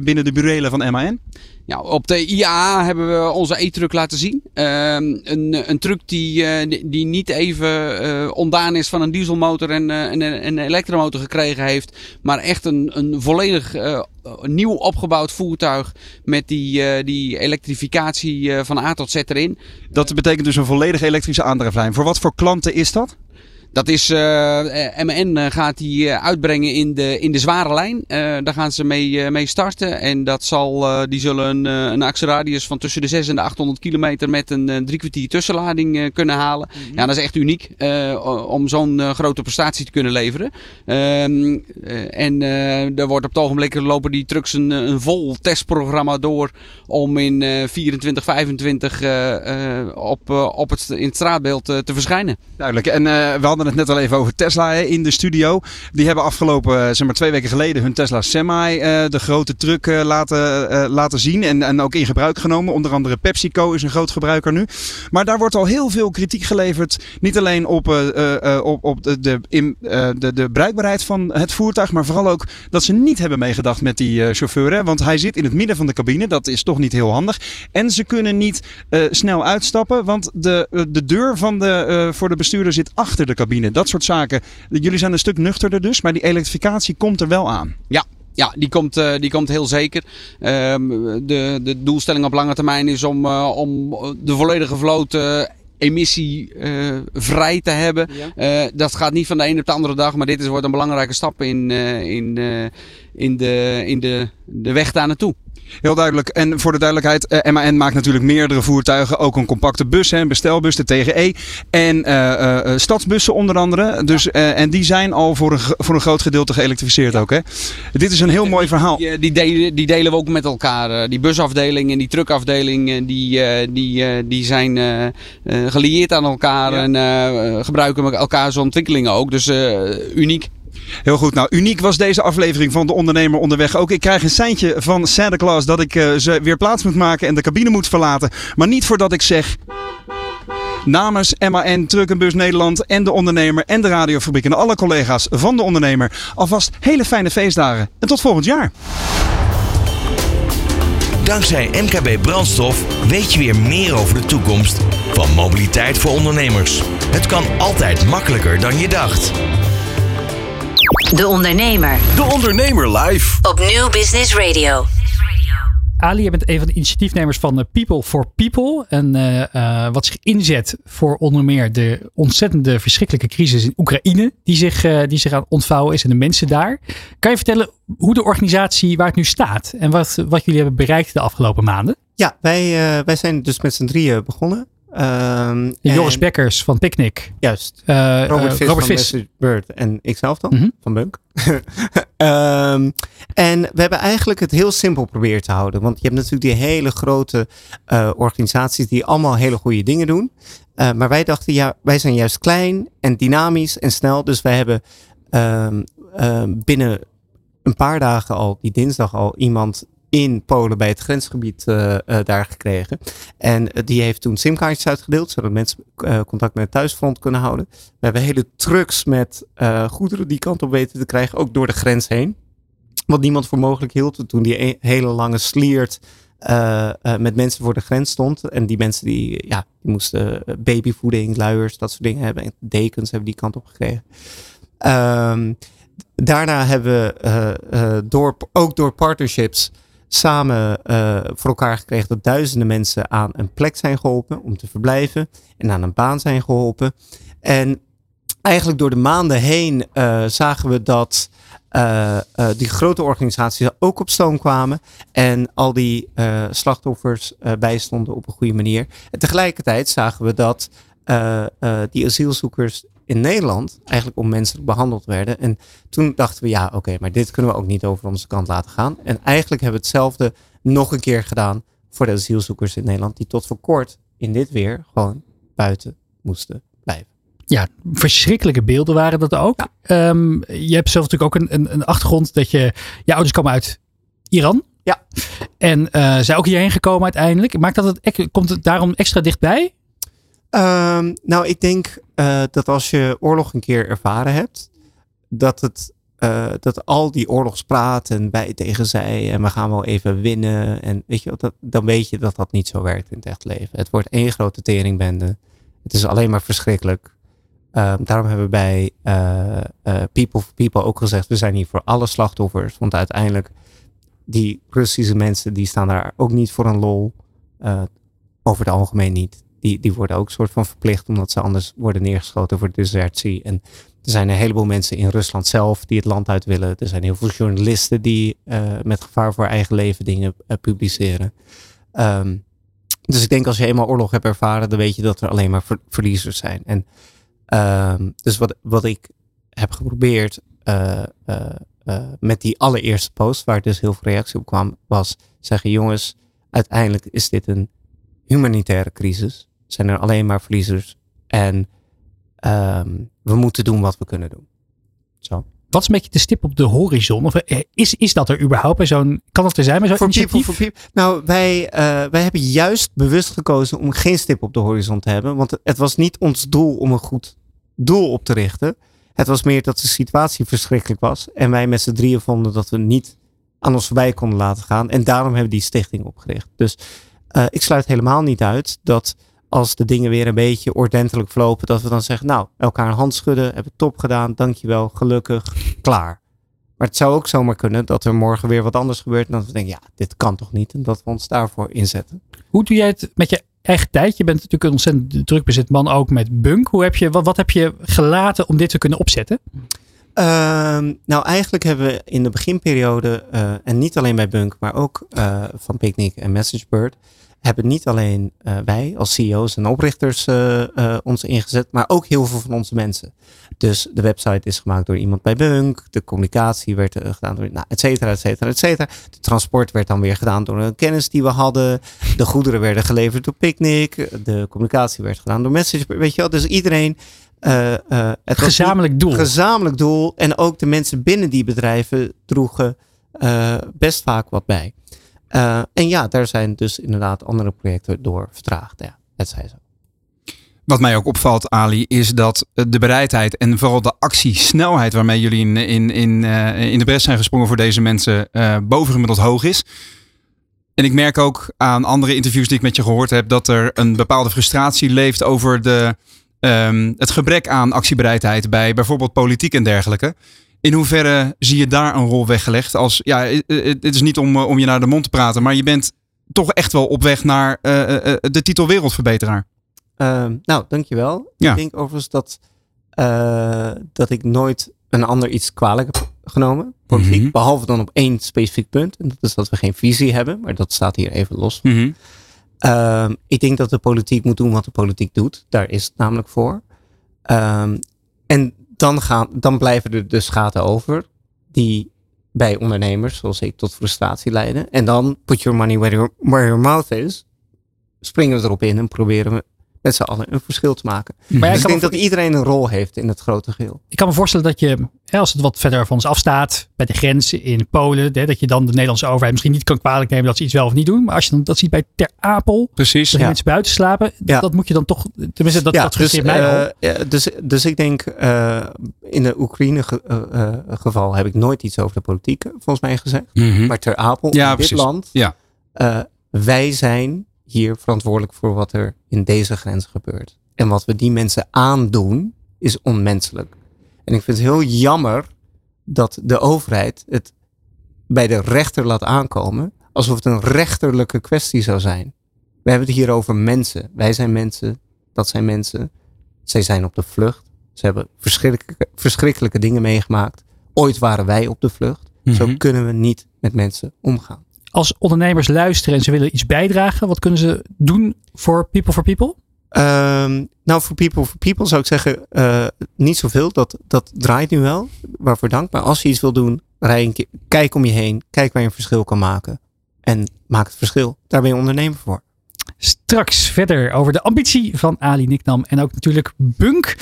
binnen de burelen van MAN? Ja, op de IAA hebben we onze e-truck laten zien. Ehm, een, een truck die, eh, die- niet even ontdaan is van een dieselmotor en, eh, en een- een elektromotor gekregen heeft. Maar echt een, een volledig nieuw opgebouwd voertuig met die, die elektrificatie van A tot Z erin. Dat betekent dus een volledig elektrische aandrijflijn. Voor wat voor klanten is dat? Dat is, eh, MN eh, gaat die eh, uitbrengen in de, in de zware lijn. Daar gaan ze mee, mee starten. En dat zal, die zullen een, een actieradius van tussen de 6 en de 800 kilometer met een drie kwartier tussenlading kunnen halen. Ja, dat is echt uniek om zo'n grote prestatie te kunnen leveren. Ehm, eh, en er wordt op het ogenblik lopen die trucks een, een vol testprogramma door om in eh 24, 25 eh, eh, op, op het, in het straatbeeld te verschijnen. Duidelijk. En we hadden het net al even over Tesla hè, in de studio. Die hebben afgelopen, eh, zeg maar twee weken geleden, hun Tesla Semi, eh, de grote truck, eh, laten, laten zien. En, en ook in gebruik genomen. Onder andere PepsiCo is een groot gebruiker nu. Maar daar wordt al heel veel kritiek geleverd. Niet alleen op, op, op de, de, in, de, de bruikbaarheid van het voertuig. Maar vooral ook dat ze niet hebben meegedacht met die chauffeur. Want hij zit in het midden van de cabine. Dat is toch niet heel handig. En ze kunnen niet snel uitstappen. Want de, de deur van de, voor de bestuurder zit achter de cabine. Dat soort zaken. Jullie zijn een stuk nuchterder dus. Maar die elektrificatie komt er wel aan. Ja, ja die, komt, eh, die komt heel zeker. Ehm, de, de doelstelling op lange termijn is om, eh, om de volledige vloot eh, emissievrij te hebben. Eh, dat gaat niet van de ene op de andere dag, maar dit is, wordt een belangrijke stap in, eh, in, eh, in, de, in de, de weg daar naartoe. Heel duidelijk. En voor de duidelijkheid, eh, MAN maakt natuurlijk meerdere voertuigen. Ook een compacte bus, hè, een bestelbus, de TGE. En eh, eh, stadsbussen onder andere. Dus, en die zijn al voor een, voor een groot gedeelte geëlektrificeerd ook. Hè? Dit is een heel mooi verhaal. Die, die, delen, die delen we ook met elkaar. Die busafdeling en die truckafdeling, die, die, die zijn gelieerd aan elkaar Ja. en gebruiken elkaars ontwikkelingen ook. Dus uniek. Heel goed. Nou, uniek was deze aflevering van De Ondernemer Onderweg ook. Ik krijg een seintje van Santa Claus dat ik eh, ze weer plaats moet maken en de cabine moet verlaten. Maar niet voordat ik zeg... Namens MAN, Truck Bus Nederland en De Ondernemer en de Radiofabriek en alle collega's van De Ondernemer alvast hele fijne feestdagen. En tot volgend jaar. Dankzij MKB Brandstof weet je weer meer over de toekomst van mobiliteit voor ondernemers. Het kan altijd makkelijker dan je dacht. De Ondernemer. De Ondernemer live. Op Nieuw Business Radio. Ali, je bent een van de initiatiefnemers van eh, People for People. En eh, eh, wat zich inzet voor onder meer de ontzettende verschrikkelijke crisis in Oekraïne. Die zich, eh, die zich aan het ontvouwen is en de mensen daar. Kan je vertellen hoe de organisatie waar het nu staat. En wat, wat jullie hebben bereikt de afgelopen maanden? Ja, wij, eh, wij zijn dus met z'n drieën begonnen. Ehm, Joris Bekkers van Picnic. Juist. eh, eh, Robert Vis Robert van Vis. Message Bird en ikzelf dan, Mhm. van Bunk. Ehm, en we hebben eigenlijk het heel simpel proberen te houden. Want je hebt natuurlijk die hele grote eh, organisaties die allemaal hele goede dingen doen. Maar wij dachten, ja, wij zijn juist klein en dynamisch en snel. Dus wij hebben ehm, binnen een paar dagen al, die dinsdag al, iemand in Polen bij het grensgebied eh, eh, daar gekregen. En eh, die heeft toen simkaartjes uitgedeeld, zodat mensen contact met het thuisfront kunnen houden. We hebben hele trucks met goederen die kant op weten te krijgen, ook door de grens heen. Wat niemand voor mogelijk hield toen die e- hele lange sliert met mensen voor de grens stond. En die mensen die, ja, die moesten babyvoeding, luiers, dat soort dingen hebben. En dekens hebben die kant op gekregen. Ehm, daarna hebben we door, ook door partnerships samen eh, voor elkaar gekregen dat duizenden mensen aan een plek zijn geholpen om te verblijven en aan een baan zijn geholpen. En eigenlijk door de maanden heen eh, zagen we dat eh, die grote organisaties ook op stoom kwamen en al die slachtoffers bijstonden op een goede manier. En tegelijkertijd zagen we dat die asielzoekers in Nederland eigenlijk onmenselijk behandeld werden. En toen dachten we, ja, oké, maar dit kunnen we ook niet over onze kant laten gaan. En eigenlijk hebben we hetzelfde nog een keer gedaan voor de asielzoekers in Nederland, die tot voor kort in dit weer gewoon buiten moesten blijven. Ja, verschrikkelijke beelden waren dat ook. Ehm, je hebt zelf natuurlijk ook een, een, een achtergrond dat je... Je ouders komen uit Iran. Ja. En eh zijn ook hierheen gekomen uiteindelijk. Maakt dat het, komt het daarom extra dichtbij? Ehm, nou, ik denk eh, dat als je oorlog een keer ervaren hebt, dat het eh, dat al die oorlogspraat en wij tegen zij en we gaan wel even winnen en weet je, dat, dan weet je dat dat niet zo werkt in het echt leven. Het wordt één grote teringbende. Het is alleen maar verschrikkelijk. Ehm, daarom hebben we bij eh, People for People ook gezegd, we zijn hier voor alle slachtoffers, want uiteindelijk die Russische mensen die staan daar ook niet voor een lol. Over het algemeen niet. Die, die worden ook soort van verplicht omdat ze anders worden neergeschoten voor desertie. En er zijn een heleboel mensen in Rusland zelf die het land uit willen. Er zijn heel veel journalisten die eh, met gevaar voor eigen leven dingen eh, publiceren. Ehm, dus ik denk als je eenmaal oorlog hebt ervaren, dan weet je dat er alleen maar ver- verliezers zijn. En ehm, dus wat, wat ik heb geprobeerd eh, met die allereerste post, waar dus heel veel reactie op kwam, was zeggen: jongens, uiteindelijk is dit een humanitaire crisis. Zijn er alleen maar verliezers. En ehm, we moeten doen wat we kunnen doen. Zo. Wat is een beetje de stip op de horizon? Of eh, is, is dat er überhaupt bij zo'n... Kan dat er zijn bij zo'n people, initiatief? people. Nou, wij, eh, wij hebben juist bewust gekozen om geen stip op de horizon te hebben. Want het was niet ons doel om een goed doel op te richten. Het was meer dat de situatie verschrikkelijk was. En wij met z'n drieën vonden dat we niet aan ons voorbij konden laten gaan. En daarom hebben we die stichting opgericht. Dus eh, ik sluit helemaal niet uit dat als de dingen weer een beetje ordentelijk verlopen, dat we dan zeggen, nou, elkaar een hand schudden, hebben top gedaan, dankjewel, gelukkig, klaar. Maar het zou ook zomaar kunnen dat er morgen weer wat anders gebeurt. En dat we denken, ja, dit kan toch niet. En dat we ons daarvoor inzetten. Hoe doe jij het met je eigen tijd. Je bent natuurlijk een ontzettend druk bezet man ook met Bunk. Hoe heb je, wat, wat heb je gelaten om dit te kunnen opzetten? Ehm, nou, eigenlijk hebben we in de beginperiode, eh, en niet alleen bij Bunk, maar ook eh, van Picnic en MessageBird, hebben niet alleen eh, wij als CEO's en oprichters ons ingezet, maar ook heel veel van onze mensen. Dus de website is gemaakt door iemand bij Bunk, de communicatie werd gedaan door, nou, et cetera, et cetera, et cetera. De transport werd dan weer gedaan door een kennis die we hadden. De goederen werden geleverd door Picnic. De communicatie werd gedaan door MessageBird. Weet je wel, dus iedereen uh, uh, het gezamenlijk doel. Gezamenlijk doel. En ook de mensen binnen die bedrijven droegen uh, best vaak wat bij. en ja, daar zijn dus inderdaad andere projecten door vertraagd. Ja, dat zei zo. Wat mij ook opvalt, Ali, is dat de bereidheid en vooral de actiesnelheid waarmee jullie in, in, in, in de bres zijn gesprongen voor deze mensen bovengemiddeld hoog is. En ik merk ook aan andere interviews die ik met je gehoord heb dat er een bepaalde frustratie leeft over de, um, het gebrek aan actiebereidheid bij bijvoorbeeld politiek en dergelijke. In hoeverre zie je daar een rol weggelegd? Als, ja, het is niet om, om je naar de mond te praten, maar je bent toch echt wel op weg naar uh, uh, de titel wereldverbeteraar. Uh, nou, dankjewel. Ja. Ik denk overigens dat, dat ik nooit een ander iets kwalijk heb genomen. Politiek, mm -hmm. behalve dan op één specifiek punt. En dat is dat we geen visie hebben, maar dat staat hier even los. Mm -hmm. Um, ik denk dat de politiek moet doen wat de politiek doet. Daar is het namelijk voor. Um, en dan, gaan, dan blijven er dus gaten over die bij ondernemers, zoals ik, tot frustratie leiden. En dan put your money where your, where your mouth is. Springen we erop in en proberen we met z'n allen een verschil te maken. Maar dus ik denk dat iedereen een rol heeft in het grote geheel. Ik kan me voorstellen dat je, als het wat verder van ons afstaat, bij de grens in Polen, dat je dan de Nederlandse overheid misschien niet kan kwalijk nemen dat ze iets wel of niet doen. Maar als je dan dat ziet bij Ter Apel, Precies, dat ja. mensen buiten slapen, ja. dat moet je dan toch, tenminste dat, ja, dat dus, mij uh, ja, dus, dus ik denk, uh, in de Oekraïne ge, uh, geval heb ik nooit iets over de politiek volgens mij gezegd. Mm -hmm. Maar Ter Apel, ja, in precies. dit land, ja. wij zijn hier verantwoordelijk voor wat er in deze grens gebeurt. En wat we die mensen aandoen, is onmenselijk. En ik vind het heel jammer dat de overheid het bij de rechter laat aankomen, alsof het een rechterlijke kwestie zou zijn. We hebben het hier over mensen. Wij zijn mensen, dat zijn mensen. Zij zijn op de vlucht. Ze hebben verschrikkelijke, verschrikkelijke dingen meegemaakt. Ooit waren wij op de vlucht. Mm -hmm. Zo kunnen we niet met mensen omgaan. Als ondernemers luisteren en ze willen iets bijdragen, wat kunnen ze doen voor People for People? Um, nou, voor People for People zou ik zeggen, uh, niet zoveel. Dat, dat draait nu wel. Waarvoor dank. Maar als je iets wil doen, rij een keer, kijk om je heen. Kijk waar je een verschil kan maken. En maak het verschil. Daar ben je ondernemer voor. Straks verder over de ambitie van Ali Niknam en ook natuurlijk Bunk.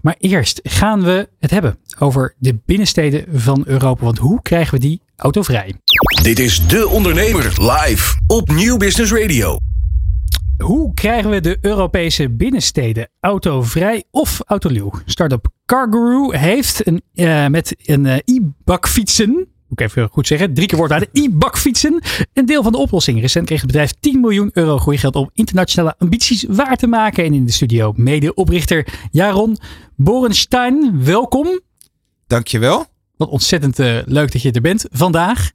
Maar eerst gaan we het hebben over de binnensteden van Europa. Want hoe krijgen we die autovrij? Dit is De Ondernemer live op Nieuw Business Radio. Hoe krijgen we de Europese binnensteden autovrij of autoluw? Startup Carguru heeft een, uh, met een uh, e-bakfietsen, moet ik even goed zeggen, drie keer woord aan de e-bakfietsen, een deel van de oplossing. Recent kreeg het bedrijf 10 miljoen euro groeigeld om internationale ambities waar te maken. En in de studio mede-oprichter Jaron Borenstein, welkom. Dankjewel. Wat ontzettend uh, leuk dat je er bent vandaag.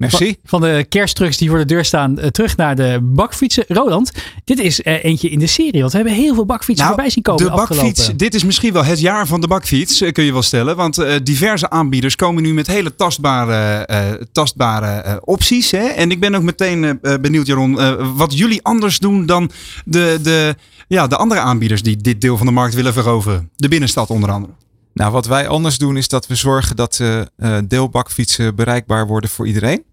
Merci. Van de kersttrucks die voor de deur staan, uh, terug naar de bakfietsen. Roland, dit is uh, eentje in de serie. Want we hebben heel veel bakfietsen nou, voorbij zien komen. De bakfiets, dit is misschien wel het jaar van de bakfiets, kun je wel stellen. Want uh, diverse aanbieders komen nu met hele tastbare, tastbare opties. Hè? En ik ben ook meteen benieuwd, Jaron, wat jullie anders doen dan de, de, ja, de andere aanbieders die dit deel van de markt willen veroveren. De binnenstad onder andere. Nou, wat wij anders doen is dat we zorgen dat uh, deelbakfietsen bereikbaar worden voor iedereen.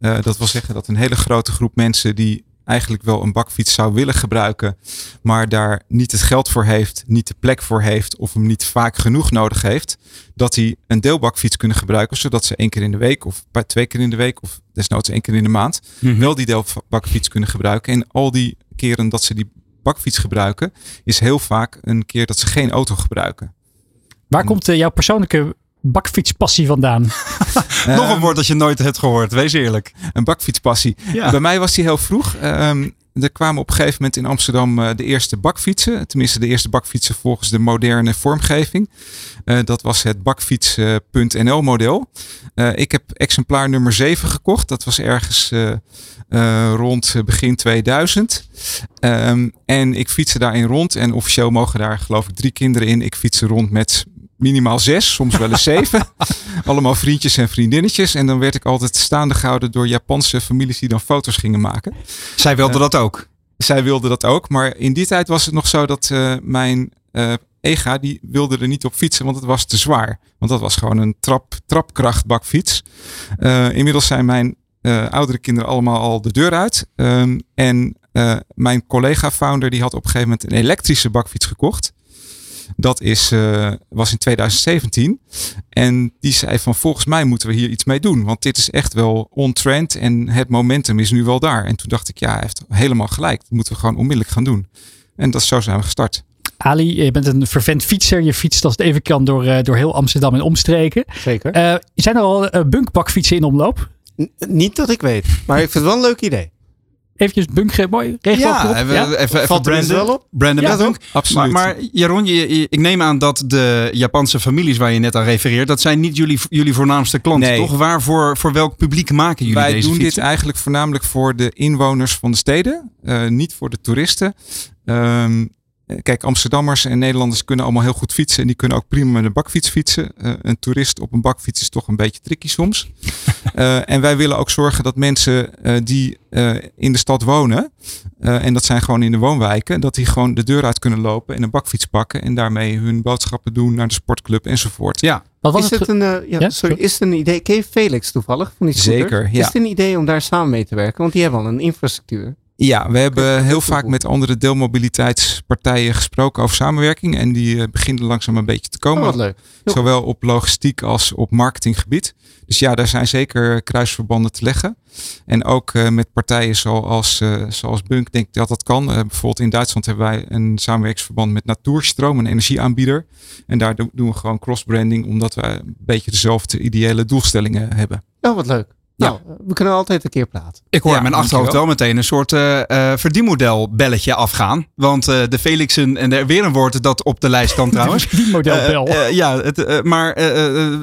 Uh, dat wil zeggen dat een hele grote groep mensen die eigenlijk wel een bakfiets zou willen gebruiken, maar daar niet het geld voor heeft, niet de plek voor heeft of hem niet vaak genoeg nodig heeft, dat die een deelbakfiets kunnen gebruiken, zodat ze één keer in de week of twee keer in de week of desnoods één keer in de maand mm-hmm. wel die deelbakfiets kunnen gebruiken. En al die keren dat ze die bakfiets gebruiken, is heel vaak een keer dat ze geen auto gebruiken. Waar komt uh, jouw persoonlijke bakfietspassie vandaan? Nog een woord dat je nooit hebt gehoord, wees eerlijk. Een bakfietspassie. Ja. Bij mij was die heel vroeg. Um, er kwamen op een gegeven moment in Amsterdam eh, de eerste bakfietsen. Tenminste, de eerste bakfietsen volgens de moderne vormgeving. Eh, dat was het bakfiets.nl model. Eh, ik heb exemplaar nummer 7 gekocht. Dat was ergens rond begin 2000. Ehm, en ik fietste daarin rond. En officieel mogen daar geloof ik drie kinderen in. Ik fietste rond met minimaal zes, soms wel eens zeven. Allemaal vriendjes en vriendinnetjes. En dan werd ik altijd staande gehouden door Japanse families die dan foto's gingen maken. Zij wilde dat ook. Zij wilde dat ook. Maar in die tijd was het nog zo dat eh, mijn eh, Ega, die wilde er niet op fietsen, want het was te zwaar. Want dat was gewoon een trap, trapkrachtbakfiets. Eh, inmiddels zijn mijn eh, oudere kinderen allemaal al de deur uit. Ehm, en eh, mijn collega-founder die had op een gegeven moment een elektrische bakfiets gekocht. Dat is, eh, was in 2017. En die zei van volgens mij moeten we hier iets mee doen. Want dit is echt wel on-trend en het momentum is nu wel daar. En toen dacht ik, ja, hij heeft helemaal gelijk. Dat moeten we gewoon onmiddellijk gaan doen. En dat zo zijn we gestart. Ali, je bent een vervent fietser. Je fietst als het even kan door, eh, door heel Amsterdam en omstreken. Zeker. Eh, zijn er al bunkbakfietsen in omloop? N- niet dat ik weet, maar ik vind het wel een leuk idee. Eventjes bunk, mooi, Ja, even, Ja? even, even Valt Brandon. wel op? Brandon Ja, Bedunk. Absoluut. Maar, maar Jaron, je, je- ik neem aan dat de Japanse families waar je net aan refereert, dat zijn niet jullie, jullie voornaamste klanten, Nee. toch? Waarvoor, voor welk publiek maken jullie Wij deze doen fietsen? dit eigenlijk voornamelijk voor de inwoners van de steden, eh, niet voor de toeristen. Ehm, kijk, Amsterdammers en Nederlanders kunnen allemaal heel goed fietsen en die kunnen ook prima met een bakfiets fietsen. Eh, een toerist op een bakfiets is toch een beetje tricky soms. Eh, en wij willen ook zorgen dat mensen eh, die eh, in de stad wonen, eh, en dat zijn gewoon in de woonwijken, dat die gewoon de deur uit kunnen lopen en een bakfiets pakken en daarmee hun boodschappen doen naar de sportclub enzovoort. Ja, Wat was is het? het een, eh, ja, Ja, sorry, is het een idee? Ken je Felix toevallig van die scooter? Zeker, ja. Is het een idee om daar samen mee te werken? Want die hebben al een infrastructuur. Ja, we hebben heel vaak met andere deelmobiliteitspartijen gesproken over samenwerking. En die eh, beginnen langzaam een beetje te Oh, komen. wat leuk. Zowel op logistiek als op marketinggebied. Dus ja, daar zijn zeker kruisverbanden te leggen. En ook eh, met partijen zoals, eh, zoals Bunk denk ik dat dat kan. Bijvoorbeeld in Duitsland hebben wij een samenwerkingsverband met Natuurstroom, een energieaanbieder. En daar do- doen we gewoon crossbranding, omdat we een beetje dezelfde ideële doelstellingen hebben. Oh, wat leuk. Ja. Nou, we kunnen altijd een keer praten. ik hoor Ja, in mijn achterhoofd wel meteen een soort eh eh verdienmodel belletje afgaan. Want eh, de Felixen, en er weer een woord dat op de lijst kan trouwens. Die modelbel. Eh, ja, het, maar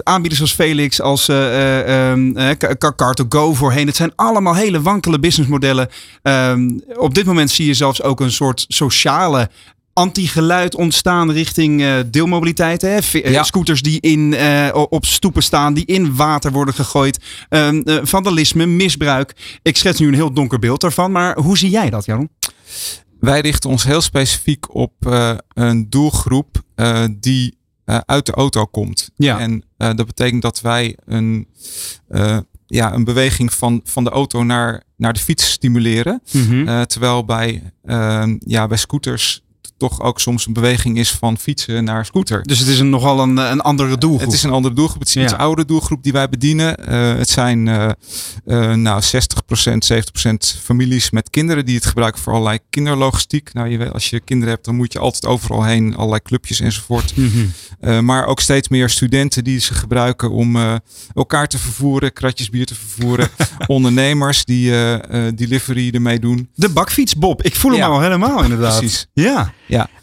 aanbieders als Felix, als eh, eh, ehm, eh, Ka- Ka- Car2Go voorheen. Het zijn allemaal hele wankele businessmodellen. Ehm, op dit moment zie je zelfs ook een soort sociale anti-geluid ontstaan richting eh, deelmobiliteit. Hè? Eh, Ja. Scooters die in, eh, op stoepen staan, die in water worden gegooid. Ehm, eh, vandalisme, misbruik. Ik schets nu een heel donker beeld daarvan. Maar hoe zie jij dat, Jaron? Wij richten ons heel specifiek op een doelgroep die uit de auto komt. Ja. En dat betekent dat wij een, ja, een beweging van, van de auto naar, naar de fiets stimuleren. Eh, terwijl bij, eh, ja, bij scooters toch ook soms een beweging is van fietsen naar scooter. Dus het is een, nogal een, een andere doelgroep. Het is een andere doelgroep. Het is een Ja. iets oudere doelgroep die wij bedienen. Eh, het zijn eh, nou 60%, 70% families met kinderen die het gebruiken voor allerlei kinderlogistiek. Nou, je weet, als je kinderen hebt, dan moet je altijd overal heen, allerlei clubjes enzovoort. Mhm. Maar ook steeds meer studenten die ze gebruiken om elkaar te vervoeren, kratjes bier te vervoeren. Ondernemers die delivery ermee doen. De bakfiets, Bob. Ik voel hem Ja. al helemaal inderdaad. Precies. Ja.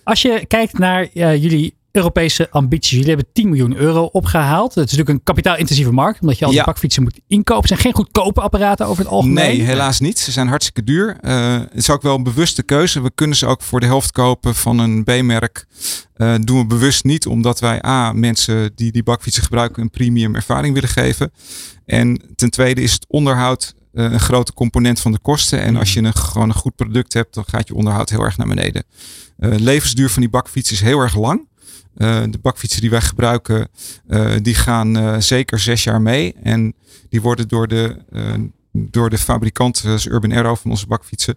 Als je kijkt naar eh, jullie Europese ambities. Jullie hebben 10 miljoen euro opgehaald. Het is natuurlijk een kapitaalintensieve markt. Omdat je al die Ja. bakfietsen moet inkopen. Het zijn geen goedkope apparaten over het algemeen. Nee, helaas niet. Ze zijn hartstikke duur. Eh, het is ook wel een bewuste keuze. We kunnen ze ook voor de helft kopen van een B-merk. Eh, doen we bewust niet, omdat wij A, mensen die die bakfietsen gebruiken een premium ervaring willen geven. En ten tweede is het onderhoud een grote component van de kosten. En als je een, gewoon een goed product hebt, dan gaat je onderhoud heel erg naar beneden. Eh, levensduur van die bakfiets is heel erg lang. Eh, de bakfietsen die wij gebruiken, eh, die gaan eh, zeker zes jaar mee. En die worden door de, eh, door de fabrikant, is Urban Aero van onze bakfietsen,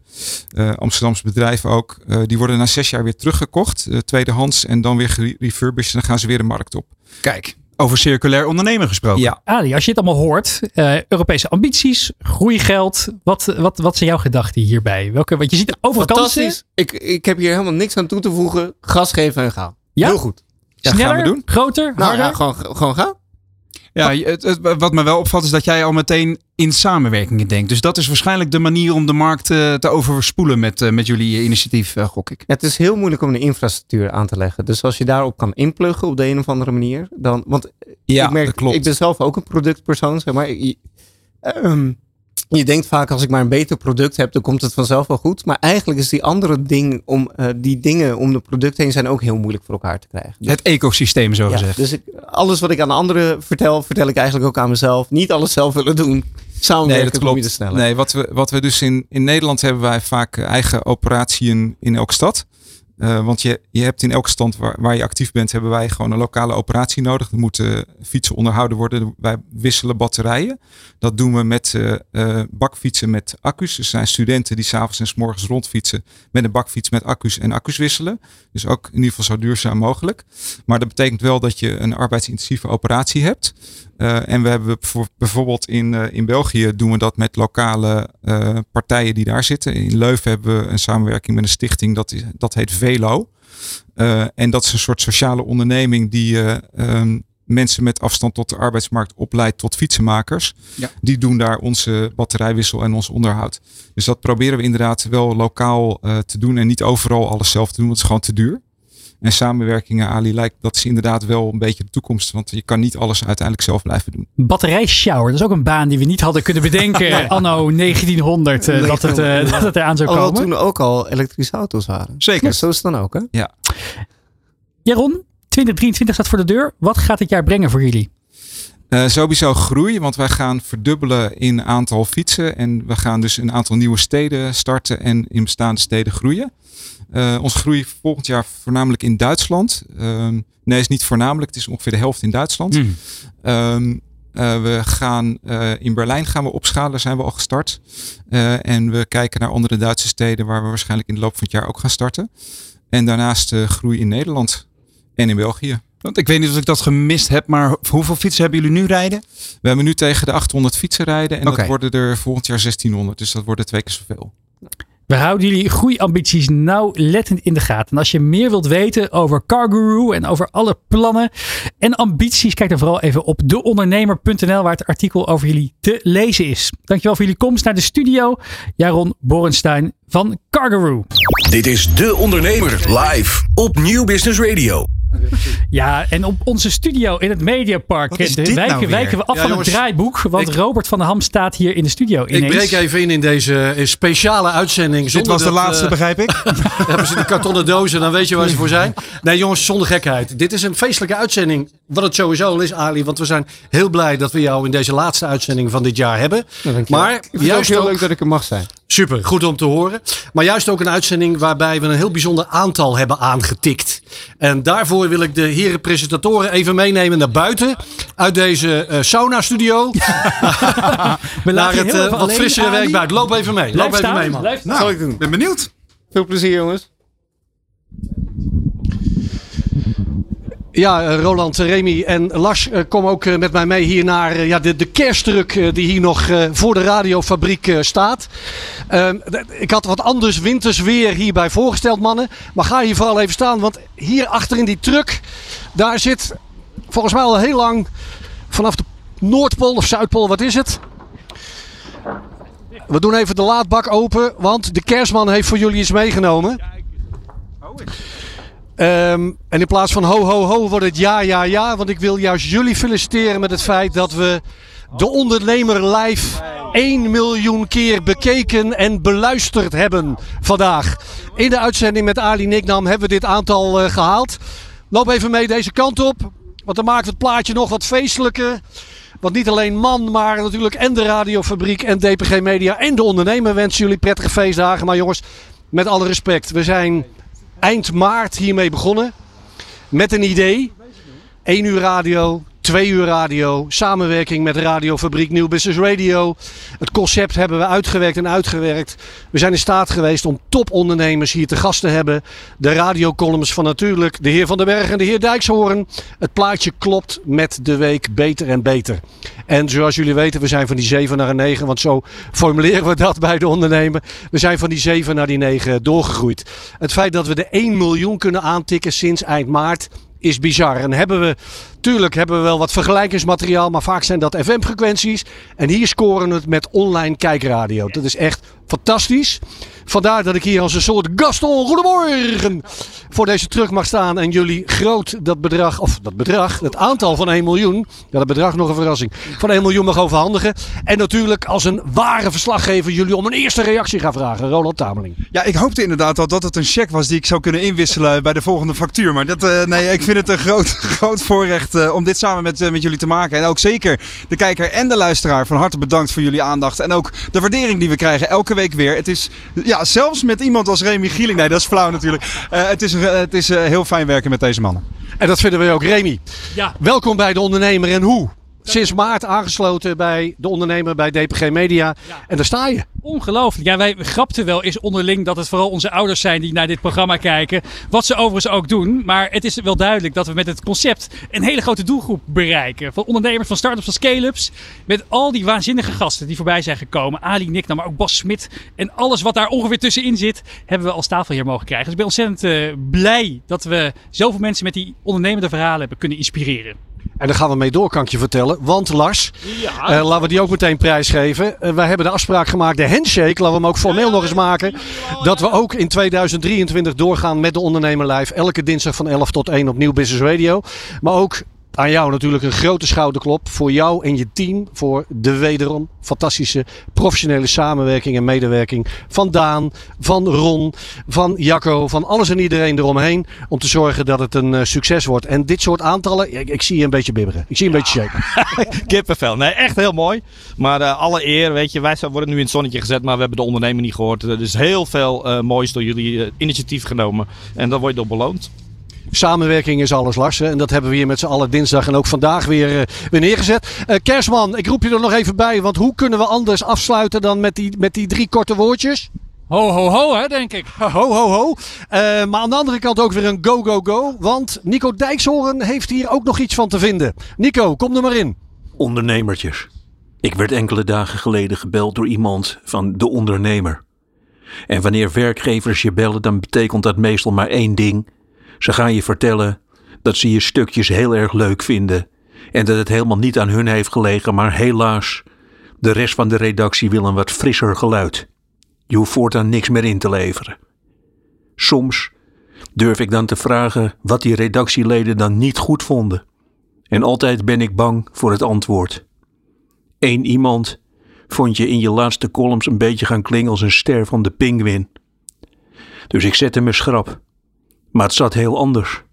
eh Amsterdamse bedrijf ook, eh, die worden na zes jaar weer teruggekocht, eh, tweedehands, en dan weer gerefurbished en dan gaan ze weer de markt op. Kijk, over circulair ondernemen gesproken. Ja, Ali, als je het allemaal hoort. eh, Europese ambities, groeigeld. Wat, wat, wat zijn jouw gedachten hierbij? Welke, want je ziet overal kansen. Fantastisch. Ik, ik heb hier helemaal niks aan toe te voegen. Gas geven en gaan. Ja? Heel goed. Ja, gaan we Sneller, doen. groter, Nou harder. ja, gewoon, gewoon gaan. Ja, het, het- wat me wel opvalt is dat jij al meteen in samenwerkingen denkt. Dus dat is waarschijnlijk de manier om de markt eh, te overspoelen met, eh, met jullie initiatief, eh, gok ik. Ja, het is heel moeilijk om een infrastructuur aan te leggen. Dus als je daarop kan inpluggen op de een of andere manier, dan. Want Ja, ik merk, dat klopt. ik ben zelf ook een productpersoon, zeg maar. Ehm, je denkt vaak als ik maar een beter product heb, dan komt het vanzelf wel goed. Maar eigenlijk is die andere ding om eh, die dingen om de product heen zijn ook heel moeilijk voor elkaar te krijgen. Dus- Het ecosysteem, zo ja, gezegd. dus ik, alles wat ik aan anderen vertel, vertel ik eigenlijk ook aan mezelf. Niet alles zelf willen doen. Samenwerken Nee, dat je klopt. er sneller. Nee, wat we, wat we dus in, in Nederland hebben wij vaak eh, eigen operatieën in elke stad. Eh, want je, je hebt in elke stand waar, waar je actief bent, hebben wij gewoon een lokale operatie nodig. Er moeten fietsen onderhouden worden. Wij wisselen batterijen. Dat doen we met eh, eh, bakfietsen met accu's. Er zijn studenten die s'avonds en s morgens rondfietsen met een bakfiets met accu's en accu's wisselen. Dus ook in ieder geval zo duurzaam mogelijk. Maar dat betekent wel dat je een arbeidsintensieve operatie hebt. En we hebben bijvo- bijvoorbeeld in, in België doen we dat met lokale partijen die daar zitten. In Leuven hebben we een samenwerking met een stichting dat, dat heet Velo. Eh, en dat is een soort sociale onderneming die eh, ehm, mensen met afstand tot de arbeidsmarkt opleidt tot fietsenmakers. Ja. Die doen daar onze batterijwissel en ons onderhoud. Dus dat proberen we inderdaad wel lokaal eh, te doen en niet overal alles zelf te doen, want het is gewoon te duur. En samenwerkingen, Ali, lijkt dat is inderdaad wel een beetje de toekomst. Want je kan niet alles uiteindelijk zelf blijven doen. Batterijshower, dat is ook een baan die we niet hadden kunnen bedenken anno 1900 eh, dat, het, eh, dat het eraan zou Alhoewel komen. toen ook al elektrische auto's waren. Zeker. Ja, zo is het dan ook, hè? Jaron, 2023 staat voor de deur. Wat gaat dit jaar brengen voor jullie? Eh, sowieso groei, want wij gaan verdubbelen in aantal fietsen. En we gaan dus een aantal nieuwe steden starten en in bestaande steden groeien. Eh onze groei volgend jaar voornamelijk in Duitsland. Ehm, nee, is niet voornamelijk. Het is ongeveer de helft in Duitsland. Hmm. Ehm, eh, we gaan eh, in Berlijn gaan we opschalen, daar zijn we al gestart. En we kijken naar andere Duitse steden waar we waarschijnlijk in de loop van het jaar ook gaan starten. En daarnaast groei in Nederland en in België. Want ik weet niet of ik dat gemist heb, maar hoeveel fietsen hebben jullie nu rijden? We hebben nu tegen de 800 fietsen rijden en dat worden er volgend jaar 1600. Dus dat worden twee keer zoveel. We houden jullie groeiambities nauwlettend in de gaten. En als je meer wilt weten over CarGuru en over alle plannen en ambities, kijk dan vooral even op deondernemer.nl waar het artikel over jullie te lezen is. Dankjewel voor jullie komst naar de studio. Jaron Borenstein van CarGuru. Dit is De Ondernemer live op Nieuw Business Radio. Ja, en op onze studio in het Mediapark nou wijken, wijken we af Ja, van jongens, het draaiboek. Want ik- Robert van der Ham staat hier in de studio ineens. Ik breek even in in deze eh, speciale uitzending. Dit was de dat, laatste, eh, begrijp ik. hebben ze die kartonnen dozen, dan weet je waar ze voor zijn. Nee jongens, zonder gekheid. Dit is een feestelijke uitzending. Wat het sowieso al is, Ali. Want we zijn heel blij dat we jou in deze laatste uitzending van dit jaar hebben. Nou. Maar Ik vind het ook juist heel ook, leuk dat ik er mag zijn. super, goed om te horen. Maar juist ook een uitzending waarbij we een heel bijzonder aantal hebben aangetikt. En daarvoor wil ik de heren presentatoren even meenemen naar buiten. Uit deze eh, sauna-studio. We naar het eh, wat frissere werk buiten. Loop even mee. Blijf Loop even staan, mee, man. blijf staan. Zal ik doen. ben benieuwd. Veel plezier, jongens. Ja, eh, Roland, eh, Remy en Lars eh, kom ook met mij mee hier naar ja, de, de die hier nog voor de radiofabriek staat. Ehm, ik had wat anders winters weer hierbij voorgesteld, mannen. Maar ga hier vooral even staan, want hier achter in die truck, daar zit volgens mij al heel lang vanaf de Noordpool of Zuidpool, wat is het? We doen even de laadbak open, want de kerstman heeft voor jullie iets meegenomen. Ehm, en in plaats van ho ho ho wordt het ja ja ja. Want ik wil juist jullie feliciteren met het feit dat we de ondernemer live 1 miljoen keer bekeken en beluisterd hebben vandaag. In de uitzending met Ali Niknam hebben we dit aantal eh, gehaald. Loop even mee deze kant op. Want dan maakt het plaatje nog wat feestelijker. Want niet alleen man, maar natuurlijk en de radiofabriek en DPG Media en de ondernemer wensen jullie prettige feestdagen. Maar jongens, met alle respect, we zijn eind maart hiermee begonnen. Met een idee. 1 uur radio, 2 uur radio, samenwerking met Radiofabriek Nieuw Business Radio. Het concept hebben we uitgewerkt en uitgewerkt. We zijn in staat geweest om topondernemers hier te gast te hebben. De radiocolumns van natuurlijk de heer Van den Berg en de heer Dijkshoorn. Het plaatje klopt met de week beter en beter. En zoals jullie weten, we zijn van die 7 naar een 9, want zo formuleren we dat bij de ondernemer. We zijn van die 7 naar die 9 doorgegroeid. Het feit dat we de 1 miljoen kunnen aantikken sinds eind maart is bizar. En hebben we Tuurlijk hebben we wel wat vergelijkingsmateriaal, maar vaak zijn dat FM-frequenties. En hier scoren we het met online kijkradio. Dat is echt fantastisch. Vandaar dat ik hier als een soort Gaston, goedemorgen, voor deze terug mag staan. En jullie groot dat bedrag, of dat bedrag, het aantal van 1 miljoen, ja dat bedrag nog een verrassing, van 1 miljoen mag overhandigen. En natuurlijk als een ware verslaggever jullie om een eerste reactie ga vragen. Roland Tameling. Ja, ik hoopte inderdaad al dat het een cheque was die ik zou kunnen inwisselen bij de volgende factuur. Maar dat, eh, nee, ik vind het een groot, groot voorrecht eh, om dit samen met, eh, met jullie te maken. En ook zeker de kijker en de luisteraar van harte bedankt voor jullie aandacht. En ook de waardering die we krijgen elke week weer. Het is ja, zelfs met iemand als Remy Gieling, nee dat is flauw natuurlijk. Eh, het is, eh, het is eh, heel fijn werken met deze mannen. En dat vinden we ook, Remy. Ja. Welkom bij de ondernemer en hoe? Sinds maart aangesloten bij de ondernemer bij DPG Media. En daar sta je. Ongelooflijk. Ja, wij grapten wel eens onderling dat het vooral onze ouders zijn die naar dit programma kijken. Wat ze overigens ook doen. Maar het is wel duidelijk dat we met het concept een hele grote doelgroep bereiken. Van ondernemers, van start-ups, van scale-ups. Met al die waanzinnige gasten die voorbij zijn gekomen. Ali Nick, maar ook Bas Smit. En alles wat daar ongeveer tussenin zit, hebben we als tafel hier mogen krijgen. Dus ik ben ontzettend eh, blij dat we zoveel mensen met die ondernemende verhalen hebben kunnen inspireren. En daar gaan we mee door, kan ik je vertellen. Want Lars, eh, laten we die ook meteen prijsgeven. Eh, wij hebben de afspraak gemaakt, de handshake, laten we hem ook formeel nog eens maken. Dat we ook in 2023 doorgaan met de Ondernemer Live. Elke dinsdag van 11 tot 1 op Nieuw Business Radio. Maar ook aan jou natuurlijk een grote schouderklop. Voor jou en je team. Voor de wederom fantastische professionele samenwerking en medewerking. Van Daan, van Ron, van Jacco, van alles en iedereen eromheen. Om te zorgen dat het een eh, succes wordt. En dit soort aantallen, ik, ik zie je een beetje bibberen. Ik zie je een beetje shaken. Kippenvel. Nee, echt heel mooi. Maar eh, alle eer, weet je, wij worden nu in het zonnetje gezet, maar we hebben de ondernemer niet gehoord. Er is heel veel eh, moois door jullie eh, initiatief genomen. En daar word je door beloond. Samenwerking is alles, Lars. hè. En dat hebben we hier met z'n allen dinsdag en ook vandaag weer, eh, weer neergezet. Eh, Kersman, ik roep je er nog even bij. Want hoe kunnen we anders afsluiten dan met die, met die drie korte woordjes? Ho, ho, ho, hè, denk ik. Ho, ho, ho. Eh, maar aan de andere kant ook weer een go, go, go. Want Nico Dijkshoorn heeft hier ook nog iets van te vinden. Nico, kom er maar in. Ondernemertjes. Ik werd enkele dagen geleden gebeld door iemand van de ondernemer. En wanneer werkgevers je bellen, dan betekent dat meestal maar één ding. Ze gaan je vertellen dat ze je stukjes heel erg leuk vinden. En dat het helemaal niet aan hun heeft gelegen, maar helaas, de rest van de redactie wil een wat frisser geluid. Je hoeft voortaan niks meer in te leveren. Soms durf ik dan te vragen wat die redactieleden dan niet goed vonden. En altijd ben ik bang voor het antwoord. Eén iemand vond je in je laatste columns een beetje gaan klingen als een ster van de pinguïn. Dus ik zette me schrap. Maar het zat heel anders.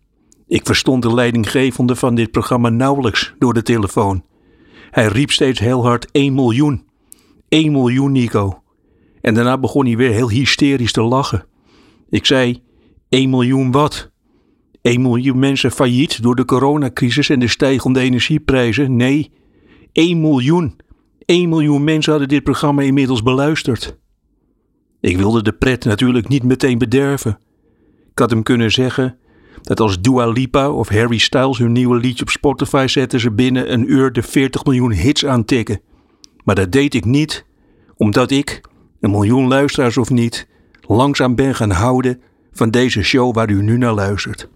Ik verstond de leidinggevende van dit programma nauwelijks door de telefoon. Hij riep steeds heel hard 1 miljoen. 1 miljoen, Nico. En daarna begon hij weer heel hysterisch te lachen. Ik zei: 1 miljoen wat? 1 miljoen mensen failliet door de coronacrisis en de stijgende energieprijzen? Nee, 1 miljoen. 1 miljoen mensen hadden dit programma inmiddels beluisterd. Ik wilde de pret natuurlijk niet meteen bederven. Ik had hem kunnen zeggen dat als Dua Lipa of Harry Styles hun nieuwe liedje op Spotify zetten, ze binnen een uur de 40 miljoen hits aantikken. Maar dat deed ik niet, omdat ik, een miljoen luisteraars of niet, langzaam ben gaan houden van deze show waar u nu naar luistert.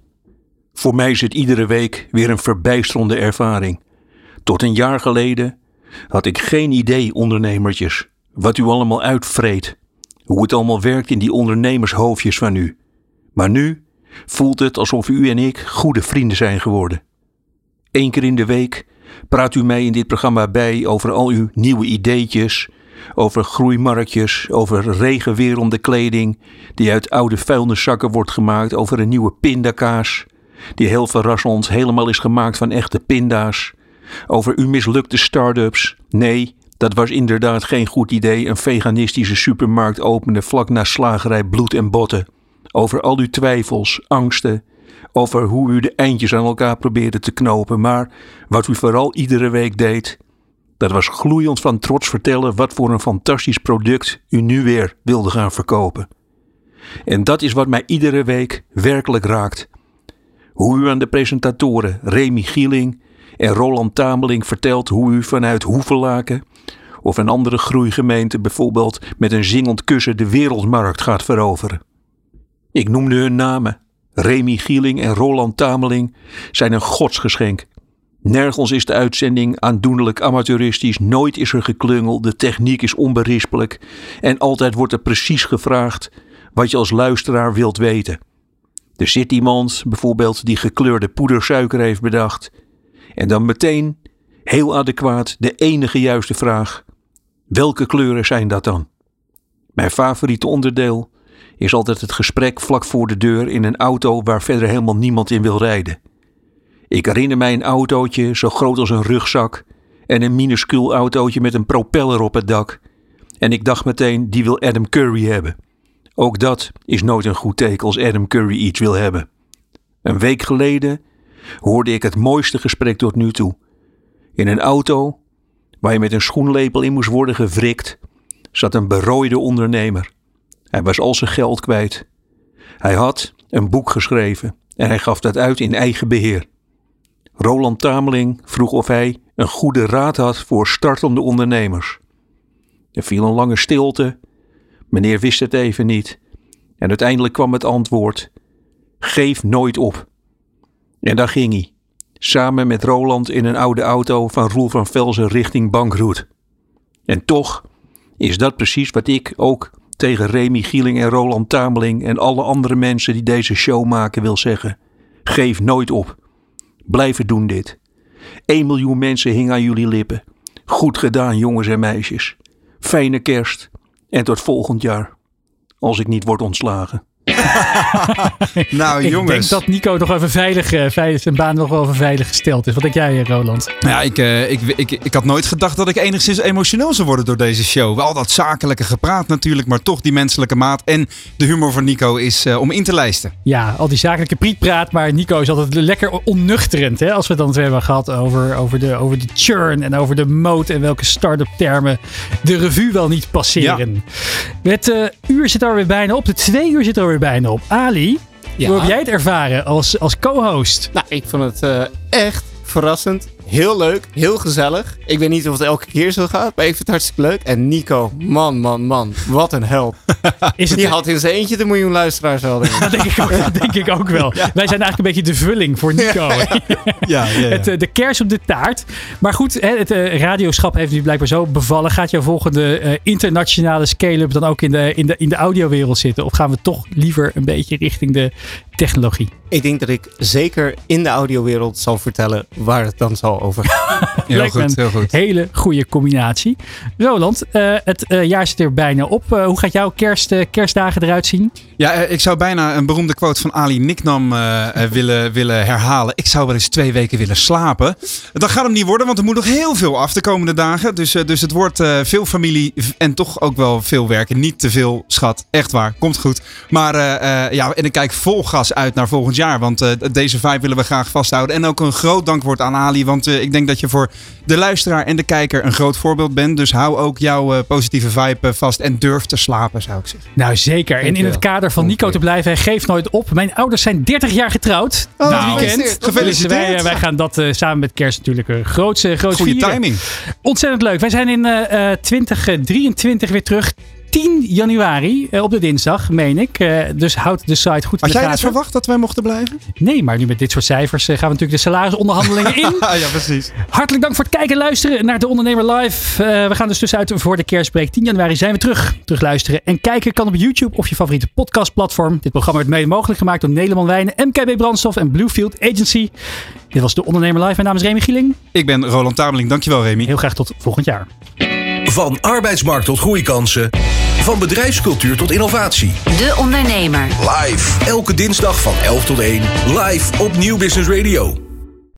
Voor mij is het iedere week weer een verbijsterende ervaring. Tot een jaar geleden had ik geen idee, ondernemertjes, wat u allemaal uitvreet. Hoe het allemaal werkt in die ondernemershoofdjes van u. Maar nu voelt het alsof u en ik goede vrienden zijn geworden. Eén keer in de week praat u mij in dit programma bij over al uw nieuwe ideetjes, over groeimarktjes, over regenwerende kleding die uit oude vuilniszakken wordt gemaakt, over een nieuwe pindakaas die heel verrassend helemaal is gemaakt van echte pinda's, over uw mislukte start-ups. Nee, dat was inderdaad geen goed idee, een veganistische supermarkt openen vlak na slagerij bloed en botten. Over al uw twijfels, angsten, over hoe u de eindjes aan elkaar probeerde te knopen, maar wat u vooral iedere week deed, dat was gloeiend van trots vertellen wat voor een fantastisch product u nu weer wilde gaan verkopen. En dat is wat mij iedere week werkelijk raakt. Hoe u aan de presentatoren Remy Gieling en Roland Tameling vertelt hoe u vanuit Hoevelaken of een andere groeigemeente bijvoorbeeld met een zingend kussen de wereldmarkt gaat veroveren. Ik noemde hun namen. Remy Gieling en Roland Tameling zijn een godsgeschenk. Nergens is de uitzending aandoenlijk amateuristisch, nooit is er geklungel, de techniek is onberispelijk en altijd wordt er precies gevraagd wat je als luisteraar wilt weten. Er zit iemand, bijvoorbeeld, die gekleurde poedersuiker heeft bedacht. En dan meteen, heel adequaat, de enige juiste vraag. Welke kleuren zijn dat dan? Mijn favoriete onderdeel is altijd het gesprek vlak voor de deur in een auto waar verder helemaal niemand in wil rijden. Ik herinner mij een autootje zo groot als een rugzak en een minuscuul autootje met een propeller op het dak. En ik dacht meteen, die wil Adam Curry hebben. Ook dat is nooit een goed teken als Adam Curry iets wil hebben. Een week geleden hoorde ik het mooiste gesprek tot nu toe. In een auto, waar je met een schoenlepel in moest worden gewrikt, zat een berooide ondernemer. Hij was al zijn geld kwijt. Hij had een boek geschreven en hij gaf dat uit in eigen beheer. Roland Tameling vroeg of hij een goede raad had voor startende ondernemers. Er viel een lange stilte. Meneer wist het even niet. En uiteindelijk kwam het antwoord: Geef nooit op. En daar ging hij, samen met Roland in een oude auto van Roel van Velzen richting Bankroet. En toch is dat precies wat ik ook tegen Remy Gieling en Roland Tameling en alle andere mensen die deze show maken wil zeggen. Geef nooit op. Blijven doen dit. 1 miljoen mensen hing aan jullie lippen. Goed gedaan, jongens en meisjes. Fijne kerst en tot volgend jaar. Als ik niet word ontslagen. nou, ik jongens. denk dat Nico nog even veilig, eh, veilig zijn baan nog wel even veilig gesteld is. Wat denk jij, eh, Roland? Ja, ik, eh, ik, ik, ik had nooit gedacht dat ik enigszins emotioneel zou worden door deze show. Wel dat zakelijke gepraat natuurlijk, maar toch die menselijke maat. En de humor van Nico is om in te lijsten. Ja, al die zakelijke prietpraat, maar Nico is altijd lekker onnuchterend. Hè? Als we het dan hebben gehad over, over, de, over de churn en over de moot en welke start-up termen de revue wel niet passeren. Het eh, uur zit er weer bijna op, de twee uur zit er weer bijna op. Ali, Ja. hoe heb jij het ervaren als, als co-host? Nou, ik vond het eh, echt verrassend. Heel leuk, heel gezellig. Ik weet niet of het elke keer zo gaat, maar ik vind het hartstikke leuk. En Nico, man, man, man, wat een held. Is het Die had in zijn eentje de miljoen luisteraars wel. denk ik. Dat denk ik ook, dat denk ik ook wel. Wij zijn eigenlijk een beetje de vulling voor Nico. Ja, ja, ja. Het, eh, de kers op de taart. Maar goed, hè, het eh, radioschap heeft nu blijkbaar zo bevallen. Gaat jouw volgende eh, internationale scale-up dan ook in de, in, de, in de audiowereld zitten? Of gaan we toch liever een beetje richting de technologie? Ik denk dat ik zeker in de audiowereld zal vertellen waar het dan zal over. Heel Lijkt me goed, een heel goed. Hele goede combinatie. Roland, eh, het eh, jaar zit er bijna op. Eh, hoe gaat jouw kerst, eh, kerstdagen eruit zien? Ja, eh, ik zou bijna een beroemde quote van Ali Niknam eh, eh, willen, willen herhalen. Ik zou wel eens twee weken willen slapen. Dat gaat hem niet worden, want er moet nog heel veel af de komende dagen. Dus, eh, dus het wordt eh, veel familie en toch ook wel veel werken. Niet te veel, schat. Echt waar. Komt goed. Maar eh, eh, ja, en ik kijk vol gas uit naar volgend jaar. Want eh, deze vibe willen we graag vasthouden. En ook een groot dankwoord aan Ali. Want eh, ik denk dat je voor de luisteraar en de kijker een groot voorbeeld bent. Dus hou ook jouw eh, positieve vibe vast. En durf te slapen, zou ik zeggen. Nou, zeker. En in het kader van Nico te blijven, hij geeft nooit op. Mijn ouders zijn 30 jaar getrouwd. Oh, dit nou, weekend. gefeliciteerd. Dus wij, eh, wij gaan dat eh, samen met kerst natuurlijk een grootse, grootse Goede vieren. timing. Ontzettend leuk. Wij zijn in eh, eh, 2023 weer terug. 10 januari eh, op de dinsdag, meen ik. Eh, dus houd de site goed in Had de jij dat verwacht dat wij mochten blijven? Nee, maar nu met dit soort cijfers eh, gaan we natuurlijk de salarisonderhandelingen in. ja, precies. Hartelijk dank voor het kijken en luisteren naar De Ondernemer Live. Eh, we gaan dus tussenuit voor de kerstbreak. 10 januari zijn we terug. Terug luisteren en kijken kan op YouTube of je favoriete podcastplatform. Dit programma werd mede mogelijk gemaakt door Nederland Wijnen, MKB Brandstof en Bluefield Agency. Dit was De Ondernemer Live. Mijn naam is Remy Gieling. Ik ben Roland Tameling. Dankjewel, Remy. Heel graag tot volgend jaar. Van arbeidsmarkt tot groeikansen. Van bedrijfscultuur tot innovatie. De Ondernemer. Live. Elke dinsdag van 11 tot 1. Live op Nieuw Business Radio.